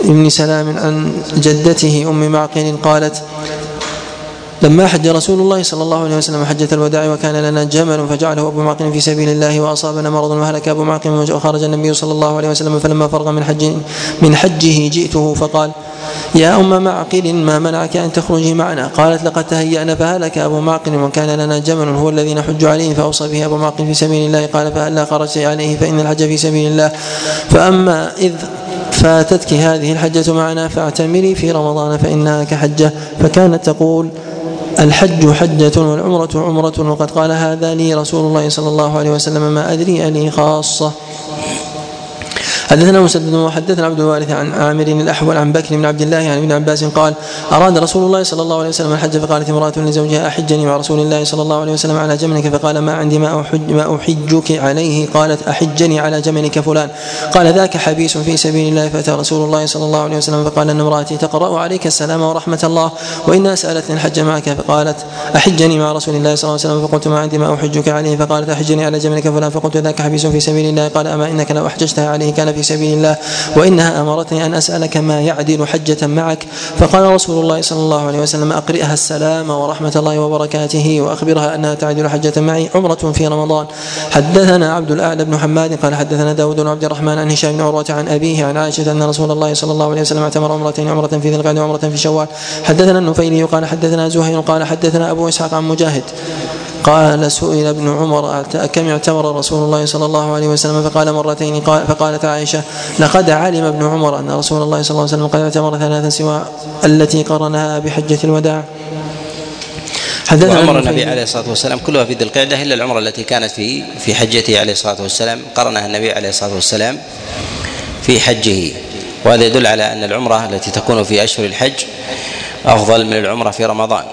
بن سلام عن جدته أم معقل قالت لما حج رسول الله صلى الله عليه وسلم حجة الوداع وكان لنا جمل فجعله أبو معقل في سبيل الله وأصابنا مرض وهلك أبو معقل وخرج النبي صلى الله عليه وسلم فلما فرغ من حج من حجه جئته فقال يا أم معقل ما منعك أن تخرجي معنا؟ قالت لقد تهيأنا فهلك أبو معقل وكان لنا جمل هو الذي نحج عليه فأوصى به أبو معقل في سبيل الله. قال فهلا خرجت عليه فإن الحج في سبيل الله. فأما إذ فاتتك هذه الحجة معنا فاعتمري في رمضان فإنها كحجة فكانت تقول الحج حجة والعمرة عمرة وقد قال هذا لي رسول الله صلى الله عليه وسلم ما أدري ألي خاصة. حدثنا مسدد وحدثنا عبد الوارث عن عامر الأحول عن بكر بن عبد الله عن ابن عباس قال أراد رسول الله صلى الله عليه وسلم الحج فقالت امرأة لزوجها أحجني مع رسول الله صلى الله عليه وسلم على جملك فقال ما عندي ما احج ما أحجك عليه؟ قالت أحجني على جملك فلان. قال ذاك حبيس في سبيل الله فأتى رسول الله صلى الله عليه وسلم فقال إن امرأتي تقرأ عليك السلام ورحمة الله وانها سألتني الحج معك؟ فقالت أحجني مع رسول الله صلى الله عليه وسلم فقلت ما عندي ما أحجك عليه؟ فقالت أحجني على جملك فلان. فقلت ذاك حبيس في سبيل الله. قال أما إنك لو أحججتها عليه كان في سبيل الله. وإنها أمرتني أن أسألك ما يعدل حجة معك. فقال رسول الله صلى الله عليه وسلم أقرئها السلام ورحمة الله وبركاته وأخبرها أنها تعدل حجة معي عمرة في رمضان. حدثنا عبد الأعلى بن حماد قال حدثنا داود بن عبد الرحمن عن هشام بن عروة عن أبيه عن عائشة أن رسول الله صلى الله عليه وسلم اعتمر عمرتين عمرة في ذي القعدة وعمرة في شوال. حدثنا النفيلي قال حدثنا زهير قال حدثنا أبو إسحاق عن مجاهد. قال سئل ابن عمر كم اعتمر رسول الله صلى الله عليه وسلم؟ فقال مرتين. قال فقالت عائشة لقد علم ابن عمر أن رسول الله صلى الله عليه وسلم قد اعتمر ثلاثا سوى التي قرنها بحجة الوداع. حدثنا وعمر النبي عليه الصلاة والسلام كلها في ذي القعدة إلا العمرة التي كانت في في حجته عليه الصلاة والسلام. قرنها النبي عليه الصلاة والسلام في حجه. وهذا يدل على أن العمرة التي تكون في أشهر الحج أفضل من العمرة في رمضان.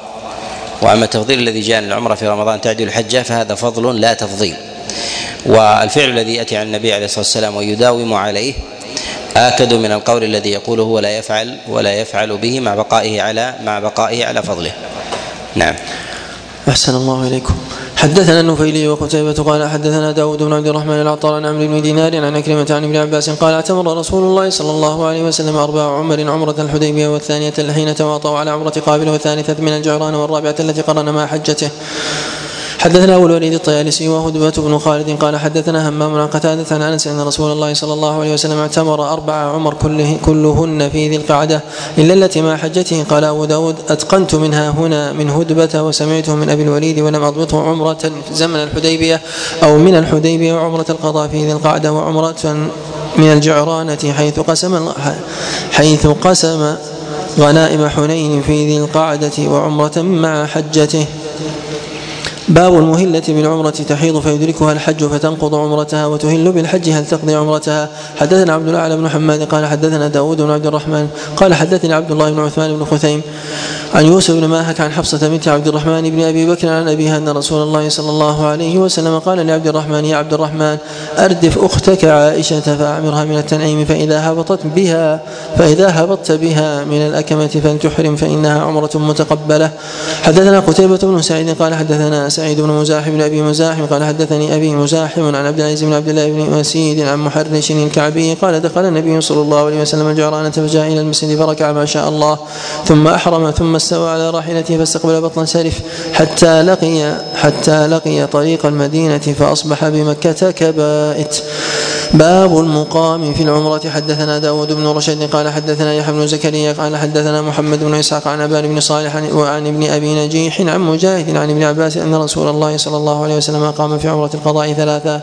وأما التفضيل الذي جاء العمرة في رمضان تعدل الحجة فهذا فضل لا تفضيل والفعل الذي يأتي عن النبي عليه الصلاة والسلام ويداوم عليه آكد من القول الذي يقوله ولا يفعل ولا يفعل به مع بقائه على مع بقائه على فضله. نعم. أحسن الله إليكم. حدثنا النفيلي وقتيبة قال حدثنا داود بن عبد الرحمن العطار عن عمرو بن دينار عن أكرمة عن ابن عباس قال اعتمر رسول الله صلى الله عليه وسلم أربع عمر عمرة الحديبية والثانية حين تواطوا على عمرة قابل والثالثة من الجعران والرابعة التي قرن مع حجته. حدثنا ابو الوليد الطيالسي وهدبة بن خالد قال حدثنا همام عن قتادة عن أنس أن رسول الله صلى الله عليه وسلم اعتمر أربع عمر كله كلهن في ذي القعدة إلا التي مع حجته. قال أبو داود أتقنت منها هنا من هدبة وسمعته من أبي الوليد ولم أضبطه عمرة زمن الحديبية أو من الحديبية وعمرة القضاء في ذي القعدة وعمرة من الجعرانة حيث قسم حيث قسم غنائم حنين في ذي القعدة وعمرة مع حجته. باب المهلة بالعمرة تحيض فيدركها الحج فتنقض عمرتها وتهل بالحج هل تقضي عمرتها؟ حدثنا عبد الأعلى بن حماد قال حدثنا داود بن عبد الرحمن قال حدثني عبد الله بن عثمان بن خثيم عن يوسف بن ماهك عن حفصة بنت عبد الرحمن بن أبي بكر عن أبيها أن رسول الله صلى الله عليه وسلم قال لعبد الرحمن يا عبد الرحمن أردف أختك عائشة فأعمرها من التنعيم فإذا هبطت بها فإذا هبطت بها من الأكمة فلتحرم فإنها عمرة متقبلة. حدثنا قتيبة بن سعيد قال حدثنا سعيد بن مزاحم بن أبي مزاحم قال حدثني أبي مزاحم عن عبد العزيز بن عبد الله بن اسيد عن محرش الكعبي قال دخل النبي صلى الله عليه وسلم الجعرانة فجاء إلى المسجد فركع ما شاء الله ثم أحرم ثم استوى على راحلته فاستقبل بطن سرف حتى لقي حتى لقي طريق المدينة فأصبح بمكة كبائت. باب المقام في العمرة. حدثنا داود بن رشد قال حدثنا يحيى بن زكريا قال حدثنا محمد بن إسحاق عن أبان بن صالح وعن ابن أبي نجيح عن مجاهد عن ابن عباس أن رسول الله صلى الله عليه وسلم قام في عمرة القضاء ثلاثا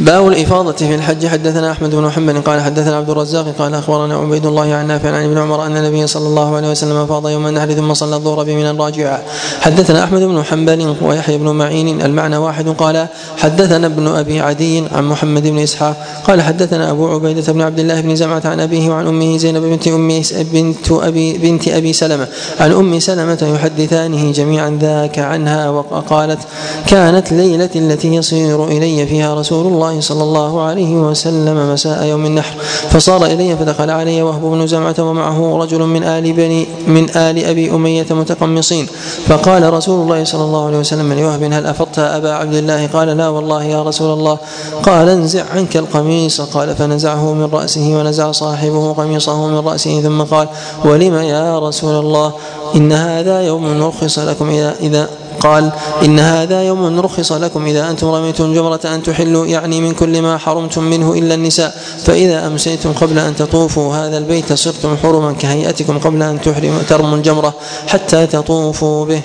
باب الإفاضة في الحج. حدثنا أحمد بن محمد قال حدثنا عبد الرزاق قال أخبرنا عبيد الله عن نافع عن ابن عمر أن النبي صلى الله عليه وسلم أفاض يوم النحر ثم صلى الظهر بمن راجعا حدثنا أحمد بن حنبل ويحيى بن معين. المعنى واحد قال حدثنا ابن أبي عدي عن محمد بن إسحاق قال حدثنا أبو عبيدة بن عبد الله بن زمعة عن أبيه وعن أمه زينب بنت أم بنت أبي بنت أبي سلمة. عن أم سلمة يحدثانه جميعا ذاك عنها وقالت كانت ليلة التي يصير إلي فيها رسول الله الله صلى الله عليه وسلم مساء يوم النحر. فصار إلي فدخل علي وهب بن زمعة ومعه رجل من آل بني من آل أبي أمية متقمصين. فقال رسول الله صلى الله عليه وسلم لوهب هل أفضت أبا عبد الله قال لا والله يا رسول الله. قال انزع عنك القميص. قال فنزعه من رأسه ونزع صاحبه قميصه من رأسه. ثم قال ولم يا رسول الله؟ إن هذا يوم رخص لكم إذا إذا قال إن هذا يوم رخص لكم إذا أنتم رميتم جمرة أن تحلوا يعني من كل ما حرمتم منه إلا النساء. فإذا أمسيتم قبل أن تطوفوا هذا البيت صرتم حرما كهيئتكم قبل أن تحرموا ترموا الجمرة حتى تطوفوا به.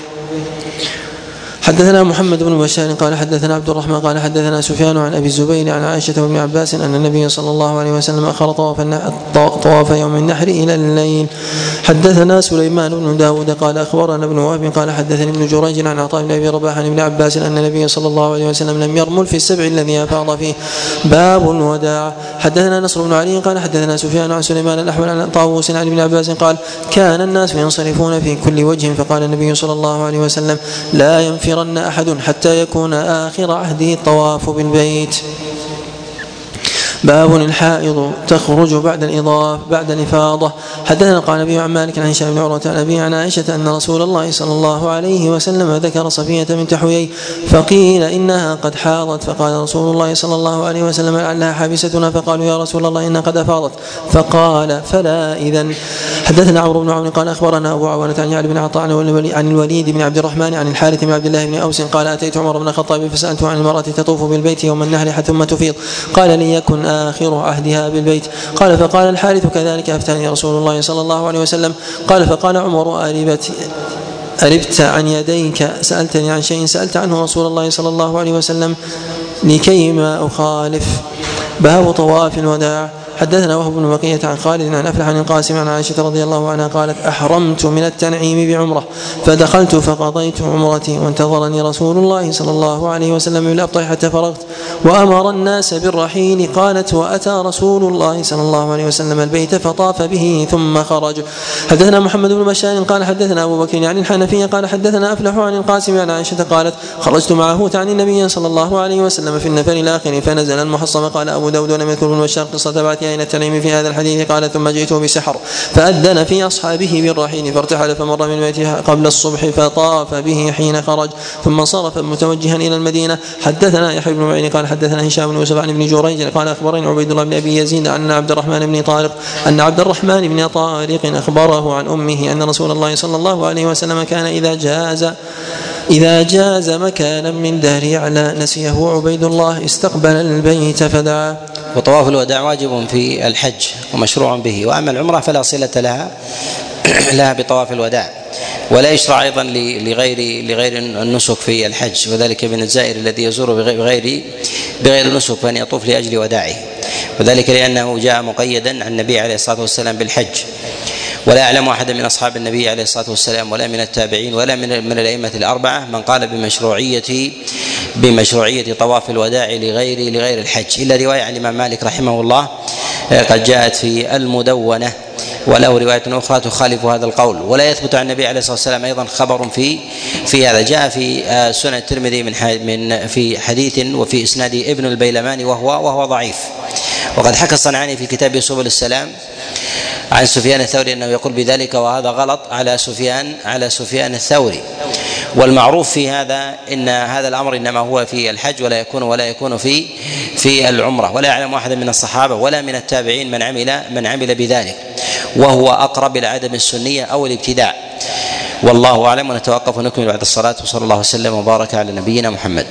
حدثنا محمد بن بشار قال حدثنا عبد الرحمن قال حدثنا سفيان عن أبي الزبير عن عائشة وابن عباس أن النبي صلى الله عليه وسلم أخر طواف طواف يوم النحر إلى الليل. حدثنا سليمان بن داود قال أخبرنا ابن وهب قال حدثني ابن جريج عن عطاء بن أبي رباح عن ابن عباس أن النبي صلى الله عليه وسلم لم يرمل في السبع الذي أفاض فيه. باب الوداع. حدثنا نصر بن علي قال حدثنا سفيان عن سليمان الأحول عن طاووس عن ابن عباس قال كان الناس ينصرفون في كل وجه فقال النبي صلى الله عليه وسلم لا ينفر ينفرن أحد حتى يكون آخر عهده الطواف بالبيت. باب الحائض تخرج بعد الإضافة بعد الإفاضة. حدثنا قال أبي عن مالك عن هشام بن عروة عن أبي عن عائشة أن رسول الله صلى الله عليه وسلم ذكر صفية بنت حيي فقيل إنها قد حاضت. فقال رسول الله صلى الله عليه وسلم لعلها حابستنا فقالوا يا رسول الله إنها قد أفاضت. فقال فلا إذا حدثنا عمرو بن عون قال أخبرنا أبو عوانة عن يعلى بن عطاء عن الوليد بن عبد الرحمن عن الحارث بن عبد الله بن أوس قال أتيت عمر بن الخطاب فسألته عن المرأة تطوف بالبيت يوم النهر ثم تفيض. قال ليكن آخر عهدها بالبيت. قال فقال الحارث كذلك أفتاني رسول الله صلى الله عليه وسلم. قال فقال عمر أربت أربت عن يديك سألتني عن شيء سألت عنه رسول الله صلى الله عليه وسلم لكي ما أخالف. باب طواف الوداع حدثنا وهب بن بقية عن خالد عن أفلح عن القاسم عن عائشة رضي الله عنها قالت أحرمت من التنعيم بعمرة فدخلت فقضيت عمرتي وانتظرني رسول الله صلى الله عليه وسلم بالأبطح حتى فرغت وأمر الناس بالرحيل قالت وأتى رسول الله صلى الله عليه وسلم البيت فطاف به ثم خرج. حدثنا محمد بن بشار قال حدثنا أبو بكر عن الحنفية قال حدثنا أفلح عن القاسم عن عائشة قالت خرجت معه تعني النبي صلى الله عليه وسلم في النفر الآخر فنزل المحصم قال أبو داود ولم يذكر ابن بشار قصة بعث إلى التنعيم في هذا الحديث قال ثم جئته بسحر فأذن في أصحابه بالرحيل فارتحل فمر من بيته قبل الصبح فطاف به حين خرج ثم صرف متوجها إلى المدينة. حدثنا يحيى بن معين قال حدثنا هشام بن يوسف عن ابن جريج قال أخبرني عبيد الله بن أبي يزيد أن عبد الرحمن بن طارق أن عبد الرحمن بن طارق أخبره عن أمه أن رسول الله صلى الله عليه وسلم كان إذا جاز إذا جاز مكانا من دار يعلى نسيه عبيد الله استقبل البيت فدعا. وطواف الوداع واجب في الحج ومشروع به. وأما العمرة فلا صلة لها (clears throat) لها بطواف الوداع. ولا يشرع أيضا لغير لغير النسك في الحج. وذلك من الزائر الذي يزور بغير بغير النسك فان يطوف لأجل وداعه. وذلك لأنه جاء مقيدا عن النبي عليه الصلاة والسلام بالحج. ولا أعلم أحدا من أصحاب النبي عليه الصلاة والسلام ولا من التابعين ولا من من الأئمة الأربعة من قال بمشروعية بمشروعية طواف الوداع لغير لغير الحج. إلا رواية عن الإمام مالك رحمه الله قد جاءت في المدونة. وله رواية أخرى تخالف هذا القول. ولا يثبت عن النبي عليه الصلاة والسلام أيضا خبر في في هذا. جاء في آه، سنن الترمذي من من في حديث وفي إسناد ابن البيلمان وهو وهو ضعيف. وقد حكى الصنعاني في كتاب سبل السلام عن سفيان الثوري أنه يقول بذلك وهذا غلط على سفيان على سفيان الثوري. والمعروف في هذا إن هذا الأمر إنما هو في الحج ولا يكون ولا يكون في في العمرة. ولا يعلم أحد من الصحابة ولا من التابعين من عمل من عمل بذلك. وهو أقرب إلى عدم السنية أو الابتداع. والله أعلم ونتوقف ونكمل بعد الصلاة. وصلى الله وسلم وبارك على نبينا محمد.